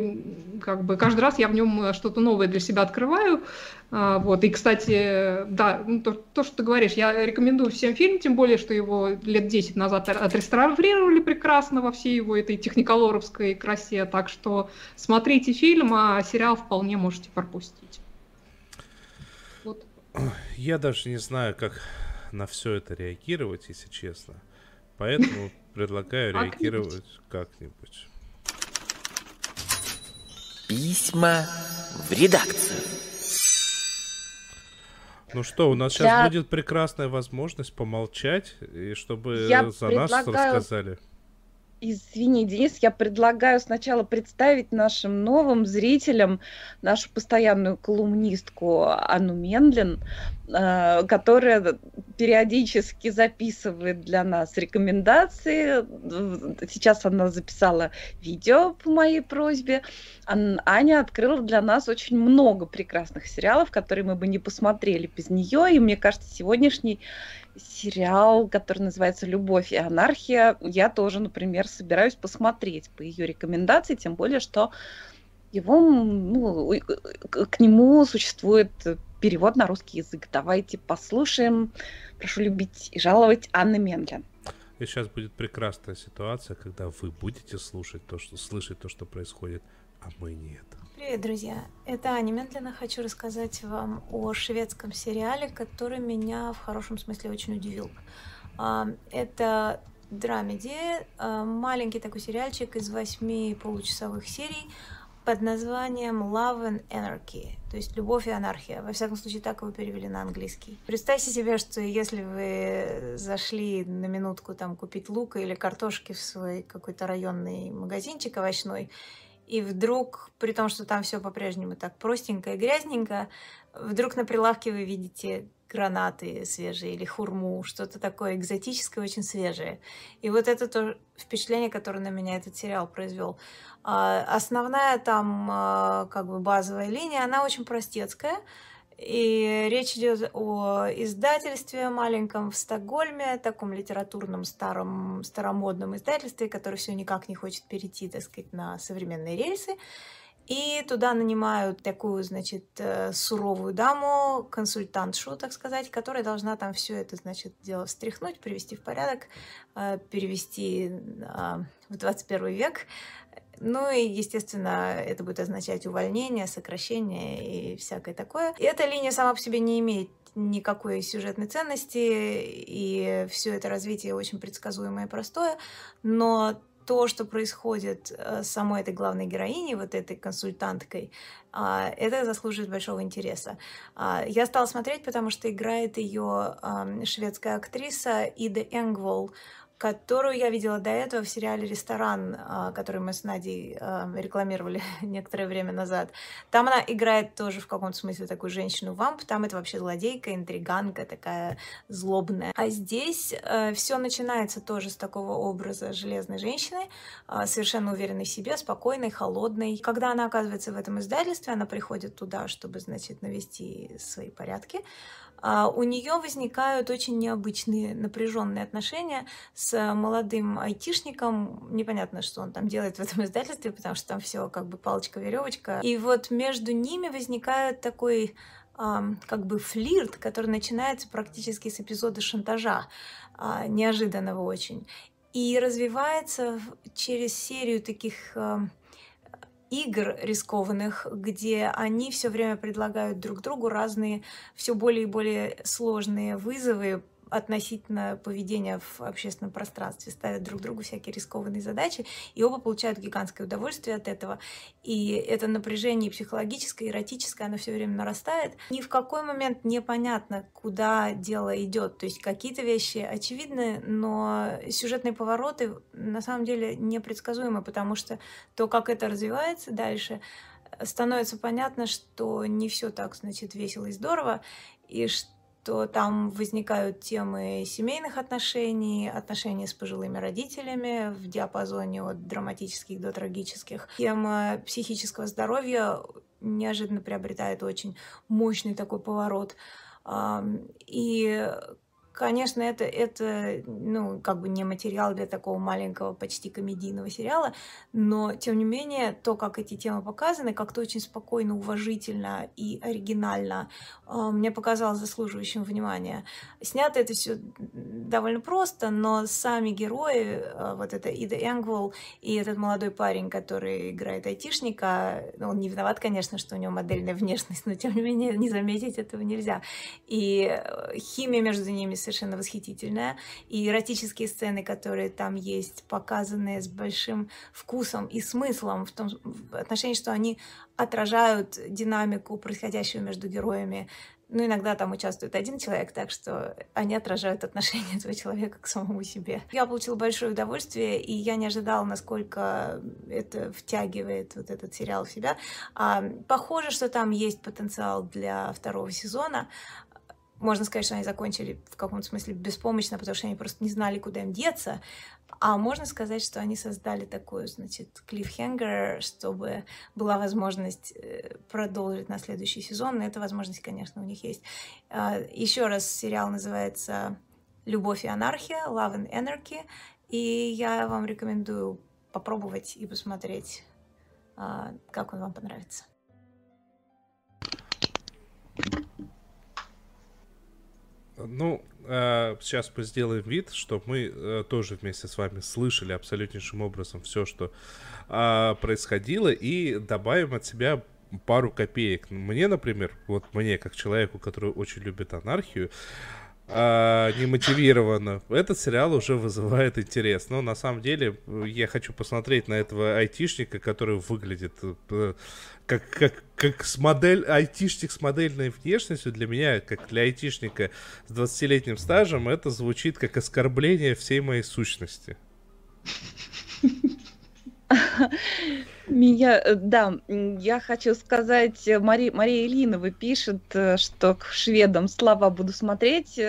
как бы каждый раз я в нем что-то новое для себя открываю. А, вот. И, кстати, да, ну, то, то, что ты говоришь, я рекомендую всем фильм, тем более, что его лет 10 назад отреставрировали прекрасно во всей его этой техниколоровской красе, так что смотрите фильм, а сериал вполне можете пропустить. Вот. Я даже не знаю, как на все это реагировать, если честно. Поэтому (laughs) предлагаю реагировать как-нибудь. Письма в редакцию. Ну что, у нас сейчас Я... будет прекрасная возможность помолчать, и чтобы Я за предлагаю... нас рассказали. Извини, Денис, я предлагаю сначала представить нашим новым зрителям нашу постоянную колумнистку Анну Мендлин, э, которая периодически записывает для нас рекомендации. Сейчас она записала видео по моей просьбе. Аня открыла для нас очень много прекрасных сериалов, которые мы бы не посмотрели без нее. И мне кажется, сегодняшний сериал, который называется «Любовь и анархия». Я тоже, например, собираюсь посмотреть по ее рекомендации, тем более, что его, ну, к нему существует перевод на русский язык. Давайте послушаем. Прошу любить и жаловать Анны Мендлин. И сейчас будет прекрасная ситуация, когда вы будете слушать то, что слышать то, что происходит, а мы нет. Привет, друзья! Это Аня Медленно. Хочу рассказать вам о шведском сериале, который меня в хорошем смысле очень удивил. А, это драмеди, а, маленький такой сериальчик из восьми получасовых серий под названием Love and Anarchy, то есть «Любовь и анархия». Во всяком случае, так его перевели на английский. Представьте себе, что если вы зашли на минутку там купить лука или картошки в свой какой-то районный магазинчик овощной, и вдруг, при том, что там все по-прежнему так простенько и грязненько, вдруг на прилавке вы видите гранаты свежие или хурму, что-то такое экзотическое, очень свежее. И вот это то впечатление, которое на меня этот сериал произвел. А, основная там а, как бы базовая линия, она очень простецкая, и речь идет о издательстве маленьком в Стокгольме, таком литературном старом, старомодном издательстве, которое все никак не хочет перейти, так сказать, на современные рельсы. И туда нанимают такую, значит, э, суровую даму, консультантшу, так сказать, которая должна там все это, значит, дело встряхнуть, привести в порядок, э, перевести а, в 21 век. Ну и, естественно, это будет означать увольнение, сокращение и всякое такое. И эта линия сама по себе не имеет никакой сюжетной ценности, и все это развитие очень предсказуемое и простое, но то, что происходит э, с самой этой главной героиней, вот этой консультанткой, а, это заслуживает большого интереса. А, я стала смотреть, потому что играет ее шведская актриса Ида Энгвол, которую я видела до этого в сериале «Ресторан», а, который мы с Надей а, рекламировали (laughs) некоторое время назад. Там она играет тоже в каком-то смысле такую женщину-вамп. Там это вообще злодейка, интриганка такая злобная. А здесь э, все начинается тоже с такого образа железной женщины, э, совершенно уверенной в себе, спокойной, холодной. Когда она оказывается в этом издательстве, она приходит туда, чтобы, значит, навести свои порядки. А, у нее возникают очень необычные напряженные отношения с молодым айтишником. Непонятно, что он там делает в этом издательстве, потому что там все как бы палочка-веревочка. И вот между ними возникает такой как бы флирт, который начинается практически с эпизода шантажа, а, неожиданного очень, и развивается через серию таких игр рискованных, где они все время предлагают друг другу разные, все более и более сложные вызовы, относительно поведения в общественном пространстве, ставят друг другу всякие рискованные задачи, и оба получают гигантское удовольствие от этого. И это напряжение психологическое, эротическое, оно все время нарастает. Ни в какой момент непонятно, куда дело идет. То есть какие-то вещи очевидны, но сюжетные повороты на самом деле непредсказуемы, потому что то, как это развивается дальше, становится понятно, что не все так, значит, весело и здорово, и что то там возникают темы семейных отношений, отношений с пожилыми родителями в диапазоне от драматических до трагических. Тема психического здоровья неожиданно приобретает очень мощный такой поворот. И Конечно, это, это ну, как бы не материал для такого маленького, почти комедийного сериала, но, тем не менее, то, как эти темы показаны, как-то очень спокойно, уважительно и оригинально, а, мне показалось заслуживающим внимания. Снято это все довольно просто, но сами герои, а, вот это Ида Энгвол и этот молодой парень, который играет айтишника, ну, он не виноват, конечно, что у него модельная внешность, но, тем не менее, не заметить этого нельзя. И э, химия между ними совершенно восхитительная. И эротические сцены, которые там есть, показанные с большим вкусом и смыслом в том в отношении, что они отражают динамику происходящего между героями. Ну, иногда там участвует один человек, так что они отражают отношение этого человека к самому себе. Я получила большое удовольствие, и я не ожидала, насколько это втягивает вот этот сериал в себя. А, похоже, что там есть потенциал для второго сезона можно сказать, что они закончили в каком-то смысле беспомощно, потому что они просто не знали, куда им деться. А можно сказать, что они создали такую, значит, клиффхенгер, чтобы была возможность э, продолжить на следующий сезон. И эта возможность, конечно, у них есть. А, Еще раз сериал называется «Любовь и анархия», «Love and Anarchy». И я вам рекомендую попробовать и посмотреть, а, как он вам понравится. Ну, э, сейчас мы сделаем вид, что мы э, тоже вместе с вами слышали абсолютнейшим образом все, что э, происходило, и добавим от себя пару копеек. Мне, например, вот мне, как человеку, который очень любит анархию, а, немотивированно, этот сериал уже вызывает интерес. Но на самом деле я хочу посмотреть на этого айтишника, который выглядит э, как, как, как с модель, айтишник с модельной внешностью. Для меня, как для айтишника с 20-летним стажем, это звучит как оскорбление всей моей сущности. (laughs) Меня, э, да, я хочу сказать, э, Мари, Мария Ильинова пишет, э, что к шведам слова буду смотреть.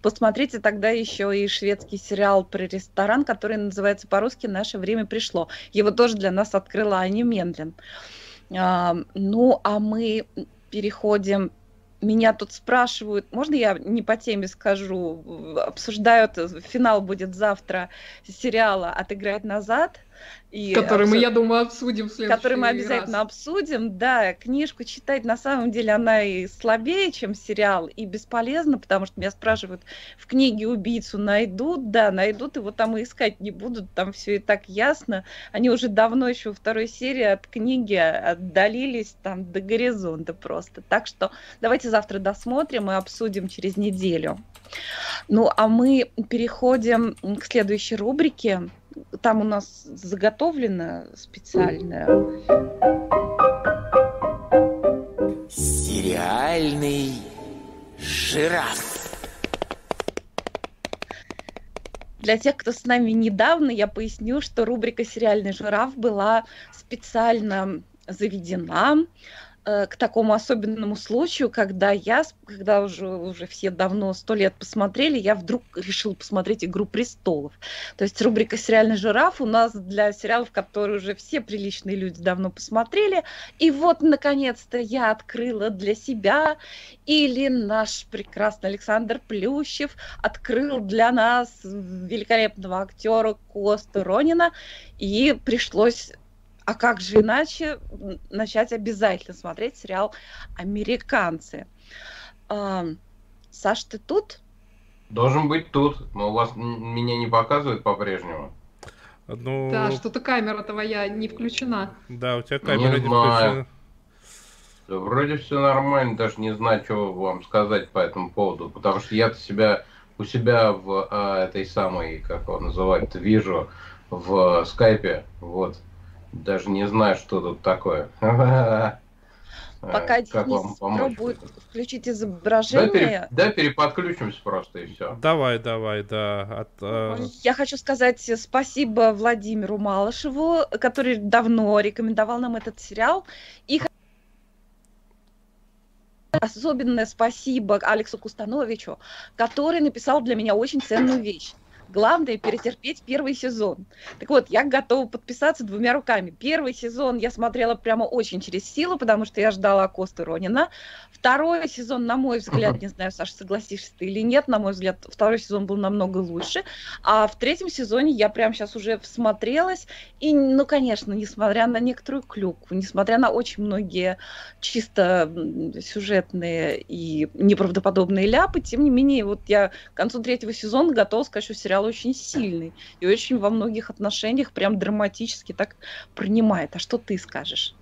Посмотрите тогда еще и шведский сериал про ресторан, который называется по-русски «Наше время пришло». Его тоже для нас открыла Аня Мендлин. А, ну, а мы переходим меня тут спрашивают, можно я не по теме скажу, обсуждают, финал будет завтра сериала «Отыграть назад», и который мы, я думаю, обсудим в следующий Который мы обязательно раз. обсудим. Да, книжку читать на самом деле она и слабее, чем сериал, и бесполезно, потому что меня спрашивают, в книге убийцу найдут? Да, найдут, его там и искать не будут, там все и так ясно. Они уже давно еще во второй серии от книги отдалились там до горизонта просто. Так что давайте завтра досмотрим и обсудим через неделю. Ну, а мы переходим к следующей рубрике там у нас заготовлено специально. Сериальный жираф. Для тех, кто с нами недавно, я поясню, что рубрика «Сериальный жираф» была специально заведена к такому особенному случаю, когда я, когда уже, уже все давно сто лет посмотрели, я вдруг решил посмотреть «Игру престолов». То есть рубрика «Сериальный жираф» у нас для сериалов, которые уже все приличные люди давно посмотрели. И вот, наконец-то, я открыла для себя, или наш прекрасный Александр Плющев открыл для нас великолепного актера Косту Ронина, и пришлось а как же иначе начать обязательно смотреть сериал «Американцы»? А, Саш, ты тут? Должен быть тут, но у вас меня не показывает по-прежнему. Ну... Да, что-то камера твоя не включена. Да, у тебя камера не, не включена. Да, вроде все нормально, даже не знаю, что вам сказать по этому поводу, потому что я себя у себя в а, этой самой, как его называют, вижу в скайпе, вот, даже не знаю, что тут такое. (laughs) Пока как Денис пробует включить изображение. Да, переподключимся просто и все. Давай, давай, да. От, э... Я хочу сказать спасибо Владимиру Малышеву, который давно рекомендовал нам этот сериал. И особенное спасибо Алексу Кустановичу, который написал для меня очень ценную вещь. Главное перетерпеть первый сезон. Так вот, я готова подписаться двумя руками. Первый сезон я смотрела прямо очень через силу, потому что я ждала Косты Ронина. Второй сезон, на мой взгляд, не знаю, Саша, согласишься ты или нет, на мой взгляд, второй сезон был намного лучше. А в третьем сезоне я прямо сейчас уже всмотрелась. И, ну, конечно, несмотря на некоторую клюкву, несмотря на очень многие чисто сюжетные и неправдоподобные ляпы, тем не менее, вот я к концу третьего сезона готова сказать, что сериал очень сильный и очень во многих отношениях прям драматически так принимает. А что ты скажешь?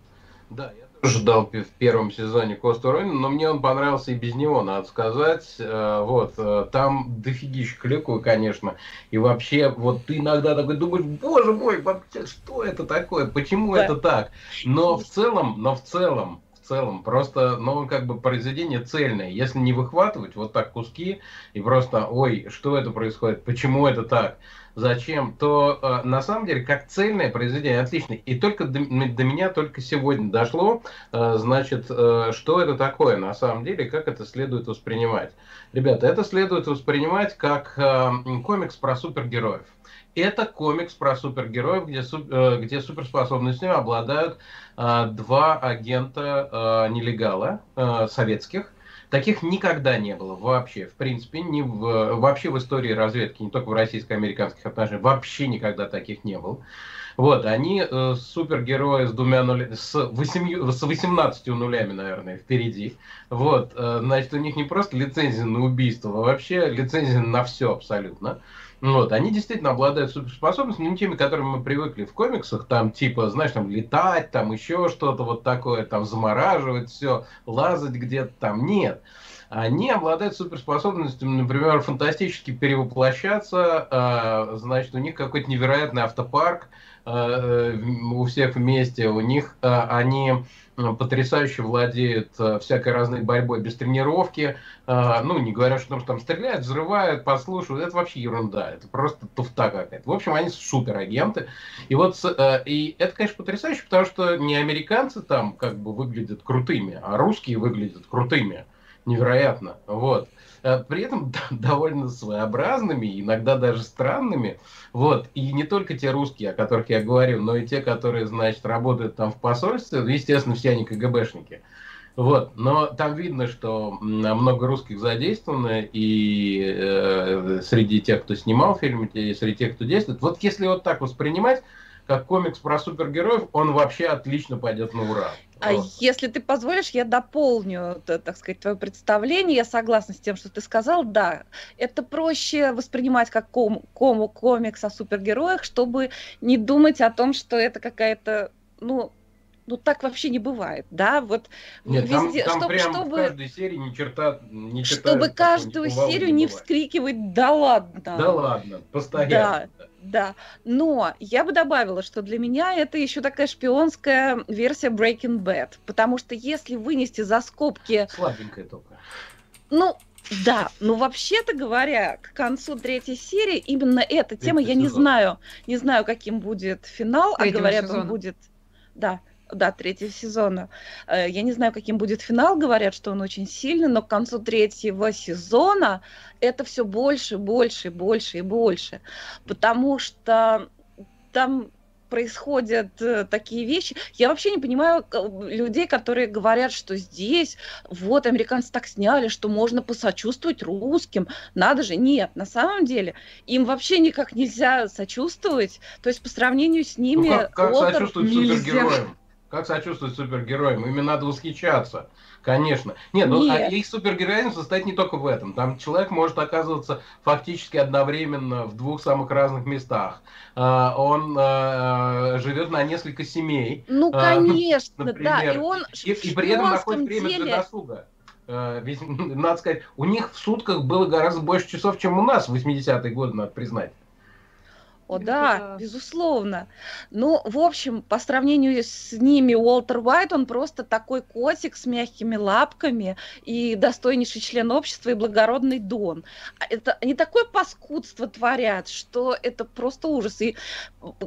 Да, я ждал в первом сезоне Косту Ронина, но мне он понравился и без него, надо сказать. Э, вот, э, там дофигища клюквы, конечно. И вообще, вот ты иногда такой думаешь, боже мой, вообще, что это такое, почему да. это так? Но в целом, но в целом, целом, просто, ну, как бы произведение цельное. Если не выхватывать вот так куски и просто, ой, что это происходит, почему это так, зачем, то э, на самом деле как цельное произведение отлично. И только до, до меня только сегодня дошло, э, значит, э, что это такое на самом деле, как это следует воспринимать. Ребята, это следует воспринимать как э, комикс про супергероев. Это комикс про супергероев, где, э, где суперспособностями обладают э, два агента э, нелегала э, советских, Таких никогда не было вообще, в принципе, не в, вообще в истории разведки, не только в российско-американских отношениях, вообще никогда таких не было. Вот, они э, супергерои с двумя нулями, с, восемью, с 18 нулями, наверное, впереди. Вот, э, значит, у них не просто лицензия на убийство, а вообще лицензия на все абсолютно. Вот, они действительно обладают суперспособностями, не теми, которыми мы привыкли в комиксах, там типа, знаешь, там летать, там еще что-то вот такое, там замораживать все, лазать где-то там, нет. Они обладают суперспособностями, например, фантастически перевоплощаться, э, значит, у них какой-то невероятный автопарк э, у всех вместе, у них э, они потрясающе владеют э, всякой разной борьбой без тренировки. Э, ну, не говоря, что там стреляют, взрывают, послушают. Это вообще ерунда. Это просто туфта какая-то. В общем, они суперагенты. И вот, э, и это, конечно, потрясающе, потому что не американцы там как бы выглядят крутыми, а русские выглядят крутыми. Невероятно. Вот. Э, при этом (laughs) довольно своеобразными, иногда даже странными. Вот. И не только те русские, о которых я говорил, но и те, которые, значит, работают там в посольстве, естественно, все они КГБшники. Вот, но там видно, что много русских задействовано и э, среди тех, кто снимал фильм, и среди тех, кто действует. Вот если вот так воспринимать, как комикс про супергероев, он вообще отлично пойдет на ура. А если ты позволишь, я дополню, так сказать, твое представление. Я согласна с тем, что ты сказал. Да, это проще воспринимать как ком, ком комикс о супергероях, чтобы не думать о том, что это какая-то, ну, ну так вообще не бывает, да, вот Нет, везде, там, там чтобы, прям чтобы, в каждой серии ни черта, ни черта чтобы каждую серию не, не вскрикивать, да ладно, да ладно, постоянно. Да. Да, но я бы добавила, что для меня это еще такая шпионская версия Breaking Bad, потому что если вынести за скобки... Слабенькая только. Ну, Да, ну вообще-то говоря, к концу третьей серии именно эта Третий тема, я не сезон. знаю, не знаю, каким будет финал, а Третьего говорят, сезона. он будет, да, да, третьего сезона. Э, Я не знаю, каким будет финал, говорят, что он очень сильный, но к концу третьего сезона это все больше, больше, больше и больше, потому что там происходят э, такие вещи. Я вообще не понимаю э, людей, которые говорят, что здесь вот американцы так сняли, что можно посочувствовать русским. Надо же, нет, на самом деле им вообще никак нельзя сочувствовать. То есть по сравнению с ними Ну, как, как Уолтер- сочувствовать нельзя. супергероям? Как сочувствовать супергероям? Ими надо восхищаться. Конечно. Нет, ну а Нет. их супергероизм состоит не только в этом. Там человек может оказываться фактически одновременно в двух самых разных местах. А, Он а, живет на несколько семей. Ну, А, конечно, да. например, И он И, и при этом находит время деле... для досуга. Ведь, (laughs) надо сказать, у них в сутках было гораздо больше часов, чем у нас в 80-е годы, надо признать. О, да, да. безусловно. Ну, в общем, по сравнению с ними, Уолтер Уайт, он просто такой котик с мягкими лапками и достойнейший член общества и благородный Дон. А Это они такое паскудство творят, что это просто ужас. И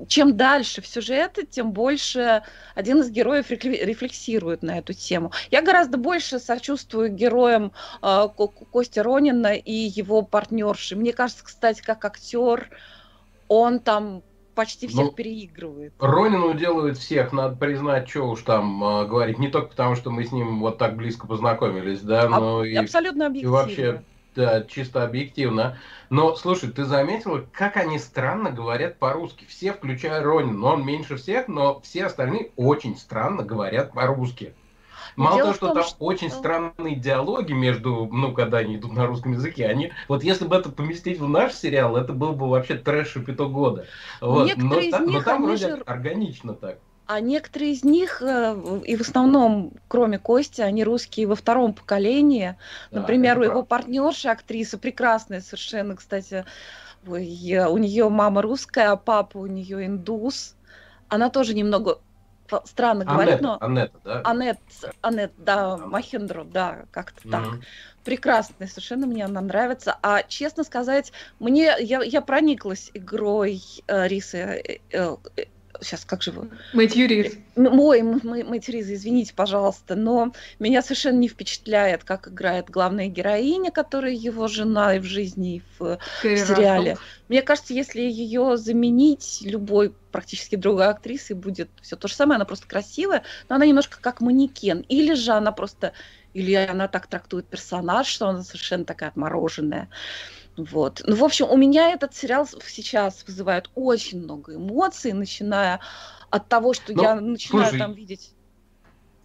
чем дальше в сюжете, тем больше один из героев рефлексирует на эту тему. Я гораздо больше сочувствую героям э, Ко- Кости Ронина и его партнерши. Мне кажется, кстати, как актер, он там почти всех Ну, переигрывает. Ронину делают всех, надо признать, что уж там э, говорить, не только потому, что мы с ним вот так близко познакомились, да, Аб- но и, Абсолютно и объективно. вообще да, чисто объективно. Но, слушай, ты заметила, как они странно говорят по-русски? Все, включая Ронина, он меньше всех, но все остальные очень странно говорят по-русски. Мало Дело того, что том, там что- очень странные диалоги между, ну, когда они идут на русском языке, они, вот если бы это поместить в наш сериал, это был бы вообще трэш шипито года. Вот. Но, из та- но них, там они вроде же- органично так. А некоторые из них, э, и в основном, кроме Кости, они русские во втором поколении. Да, Например, у его партнерши, актриса, прекрасная совершенно, кстати, у нее мама русская, а папа у нее индус. Она тоже немного фа- странно говорит, Анетта, но... Анетта, да? Анет, Анет, да, Махендро, да, как-то так. Мгм. прекрасная, совершенно мне она нравится. А честно сказать, мне я, я прониклась игрой э, Рисы. Сейчас как же вы? Мэтью Рис. М- Ой, Мэтью Риза, извините, пожалуйста, но меня совершенно не впечатляет, как играет главная героиня, которая его жена и в жизни, и в Кэрри сериале. Рассел. Мне кажется, если ее заменить любой практически другой актрисой, будет все то же самое. Она просто красивая, но она немножко как манекен. Или же она просто, или она так трактует персонаж, что она совершенно такая отмороженная. Вот. Ну, в общем, у меня этот сериал сейчас вызывает очень много эмоций, начиная от того, что Ну, я начинаю слушай, там видеть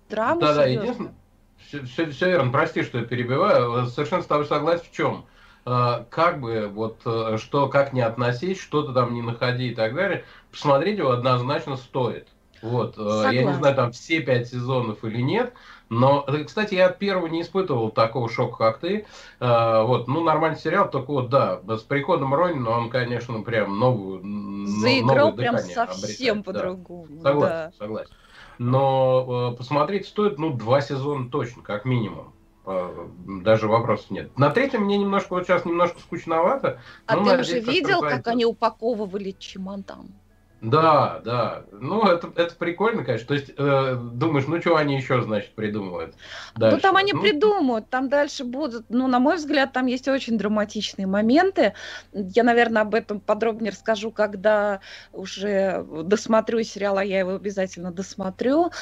драму. Да, да, серьёзную. единственное, все, все, все верно, прости, что я перебиваю, совершенно с тобой согласен в чем. Как бы, вот, э, что, как не относись, что-то там не находи и так далее, посмотреть его однозначно стоит. Вот, э, я не Согласна. знаю, там все пять сезонов или нет, но, э, кстати, я от первого не испытывал такого шока, как ты. Э, Вот, ну, нормальный сериал, только вот, да, с приходом Ронина он, конечно, прям новую, Заиграл прям дыхание совсем обретает, да. по-другому. Согласен, да. согласен. Но э, посмотреть стоит, ну, два сезона точно, как минимум. Э, Даже вопросов нет. На третьем мне немножко, вот сейчас немножко скучновато. А ты уже видел, как они упаковывали чемодан? Да, да. Ну, это, это прикольно, конечно. То есть, э, думаешь, ну, что они еще, значит, придумывают Ну, дальше? там они Ну, придумают, там дальше будут, ну, на мой взгляд, там есть очень драматичные моменты. Я, наверное, об этом подробнее расскажу, когда уже досмотрю сериал, а я его обязательно досмотрю.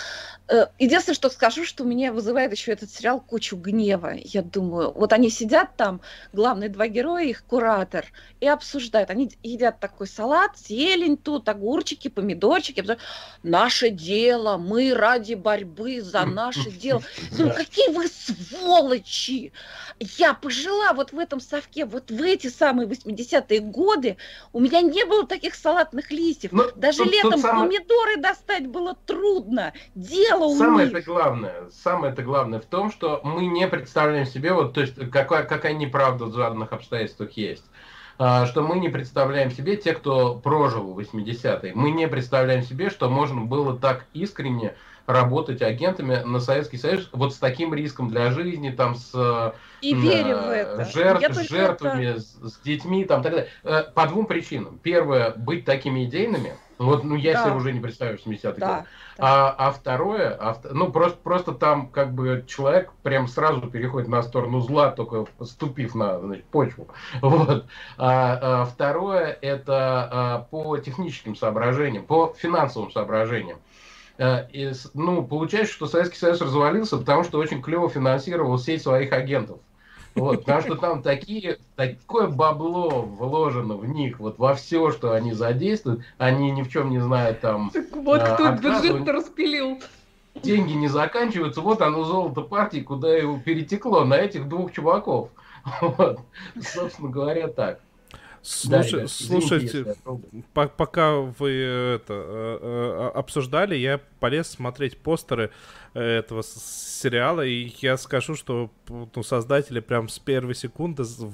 Э, Единственное, что скажу, что меня вызывает еще этот сериал кучу гнева. Я думаю, вот они сидят там, главные два героя, их куратор, и обсуждают. Они едят такой салат, зелень тут, огурчики, помидорчики. Наше дело, мы ради борьбы за наше (laughs) дело. Да. какие вы сволочи! Я пожила вот в этом совке, вот в эти самые 80-е годы, у меня не было таких салатных листьев. Ну, Даже тут- тут летом самое- помидоры достать было трудно. Дело у Самое них. это главное, самое это главное в том, что мы не представляем себе, вот, то есть, какая, какая неправда в заданных обстоятельствах есть. а, что мы не представляем себе, те, кто прожил 80-е, мы не представляем себе, что можно было так искренне работать агентами на Советский Союз вот с таким риском для жизни, там с И верю в это. жертв- Я жертвами, с, с детьми, там так далее. Э, По двум причинам. Первое, быть такими идейными. Вот, ну, я Да. себе уже не представляю 80-х Да, годов. А, а второе, а ну, просто, просто там как бы человек прям сразу переходит на сторону зла, только ступив на значит, почву. (laughs) Вот. А, а второе, это а, по техническим соображениям, по финансовым соображениям. Э, и ну, получается, что Советский Союз развалился, потому что очень клево финансировал сеть своих агентов. Вот, потому что там такие, такое бабло вложено в них, вот во все, что они задействуют, они ни в чем не знают там, Так вот А, кто бюджет-то распилил. деньги не заканчиваются, вот оно золото партии, куда его перетекло, на этих двух чуваков. Вот. Собственно говоря, так. Да, Слушай- ребят, извините, слушайте, по- пока вы это э, э, обсуждали, я полез смотреть постеры этого с- сериала, и я скажу, что ну, создатели прям с первой секунды в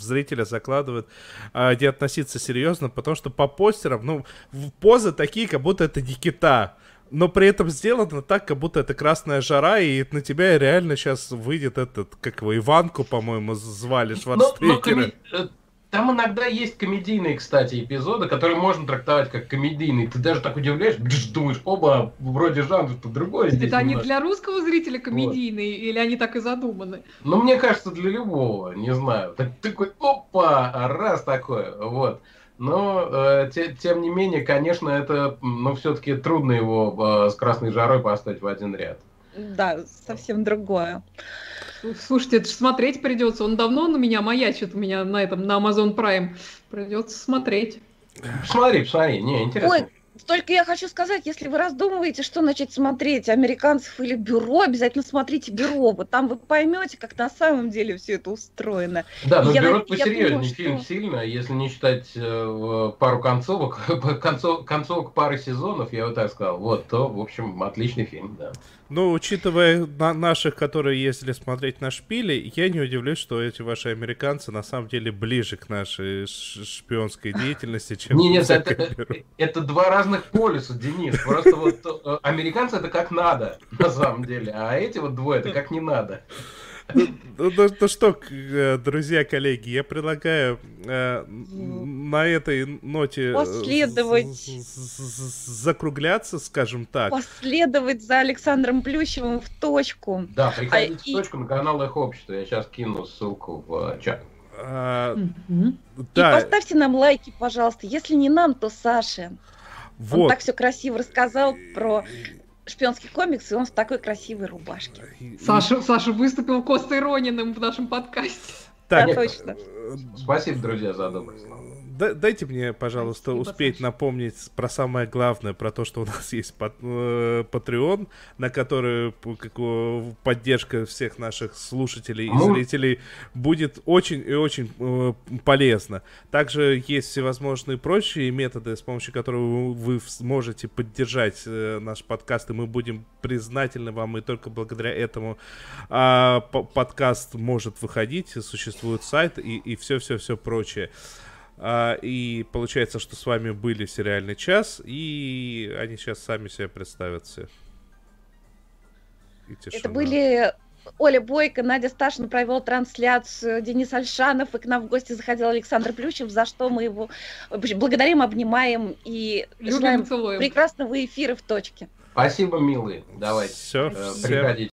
зрителя закладывают, а, где относиться серьезно, потому что по постерам, ну, позы такие, как будто это не кита. Но при этом сделано так, как будто это красная жара, и на тебя реально сейчас выйдет этот, как его, Иванку, по-моему, звали, Но- но Шварценеггера. коми- э, Там иногда есть комедийные, кстати, эпизоды, которые можно трактовать как комедийные. Ты даже так удивляешь, (laughs) думаешь, оба, вроде жанр-то другой здесь Это они немножко. для русского зрителя комедийные или они так и задуманы? Ну, мне кажется, для любого, не знаю. Так, такой, опа, раз такое, вот. Но, э, те- тем не менее, конечно, это, ну, все-таки трудно его э, с красной жарой поставить в один ряд. Да, совсем другое. Слушайте, это ж смотреть придется. Он давно на меня маячит, у меня на этом, на Amazon Prime. Придется смотреть. Посмотри, посмотри, не, интересно. Ой, только я хочу сказать, если вы раздумываете, что начать смотреть, американцев или бюро, обязательно смотрите бюро. Вот там вы поймете, как на самом деле все это устроено. Да, но Я над- я посерьезнее думаю, фильм что- сильно, если не считать э, в- пару концовок, (laughs) концов, концовок пары сезонов, я вот так сказал, вот, то, в общем, отличный фильм, да. Ну, учитывая на- наших, которые ездили смотреть на шпили, я не удивлюсь, что эти ваши американцы на самом деле ближе к нашей шпионской деятельности, чем Не, нет, это, бюро. это два разных полюса, Денис. Просто вот э, американцы это как надо, на самом деле, а эти вот двое это как не надо. Ну, ну, ну что, к- э, друзья, коллеги, я предлагаю э, на этой ноте э, Последовать. закругляться, скажем так. Последовать за Александром Плющевым в точку. Да, приходите А, и- в точку на канал Их Общество. Я сейчас кину ссылку в э, чат. А, Мгм. И да, поставьте нам лайки, пожалуйста. Если не нам, то Саше. Он вот. так все красиво рассказал про шпионский комикс, и он в такой красивой рубашке. Саша, Саша выступил Костой Рониным в нашем подкасте. Так, Да, точно. э, Спасибо, друзья, за добрые слова. Да- дайте мне, пожалуйста, Спасибо, успеть напомнить про самое главное, про то, что у нас есть э, Patreon, на который поддержка всех наших слушателей и Ну. зрителей будет очень и очень э, полезна. Также есть всевозможные прочие методы, с помощью которых вы сможете поддержать э, наш подкаст, и мы будем признательны вам, и только благодаря этому а, по- подкаст может выходить, существует сайт и, и все-все-все прочее. А, и получается, что с вами были сериальный час, и они сейчас сами себя представят все. И Это были Оля Бойко, Надя Сташина провел трансляцию, Денис Альшанов, и к нам в гости заходил Александр Плющев, за что мы его благодарим, обнимаем и Любим желаем целуем. прекрасного эфира в точке. Спасибо, милые. Давайте. Все, э, приходите.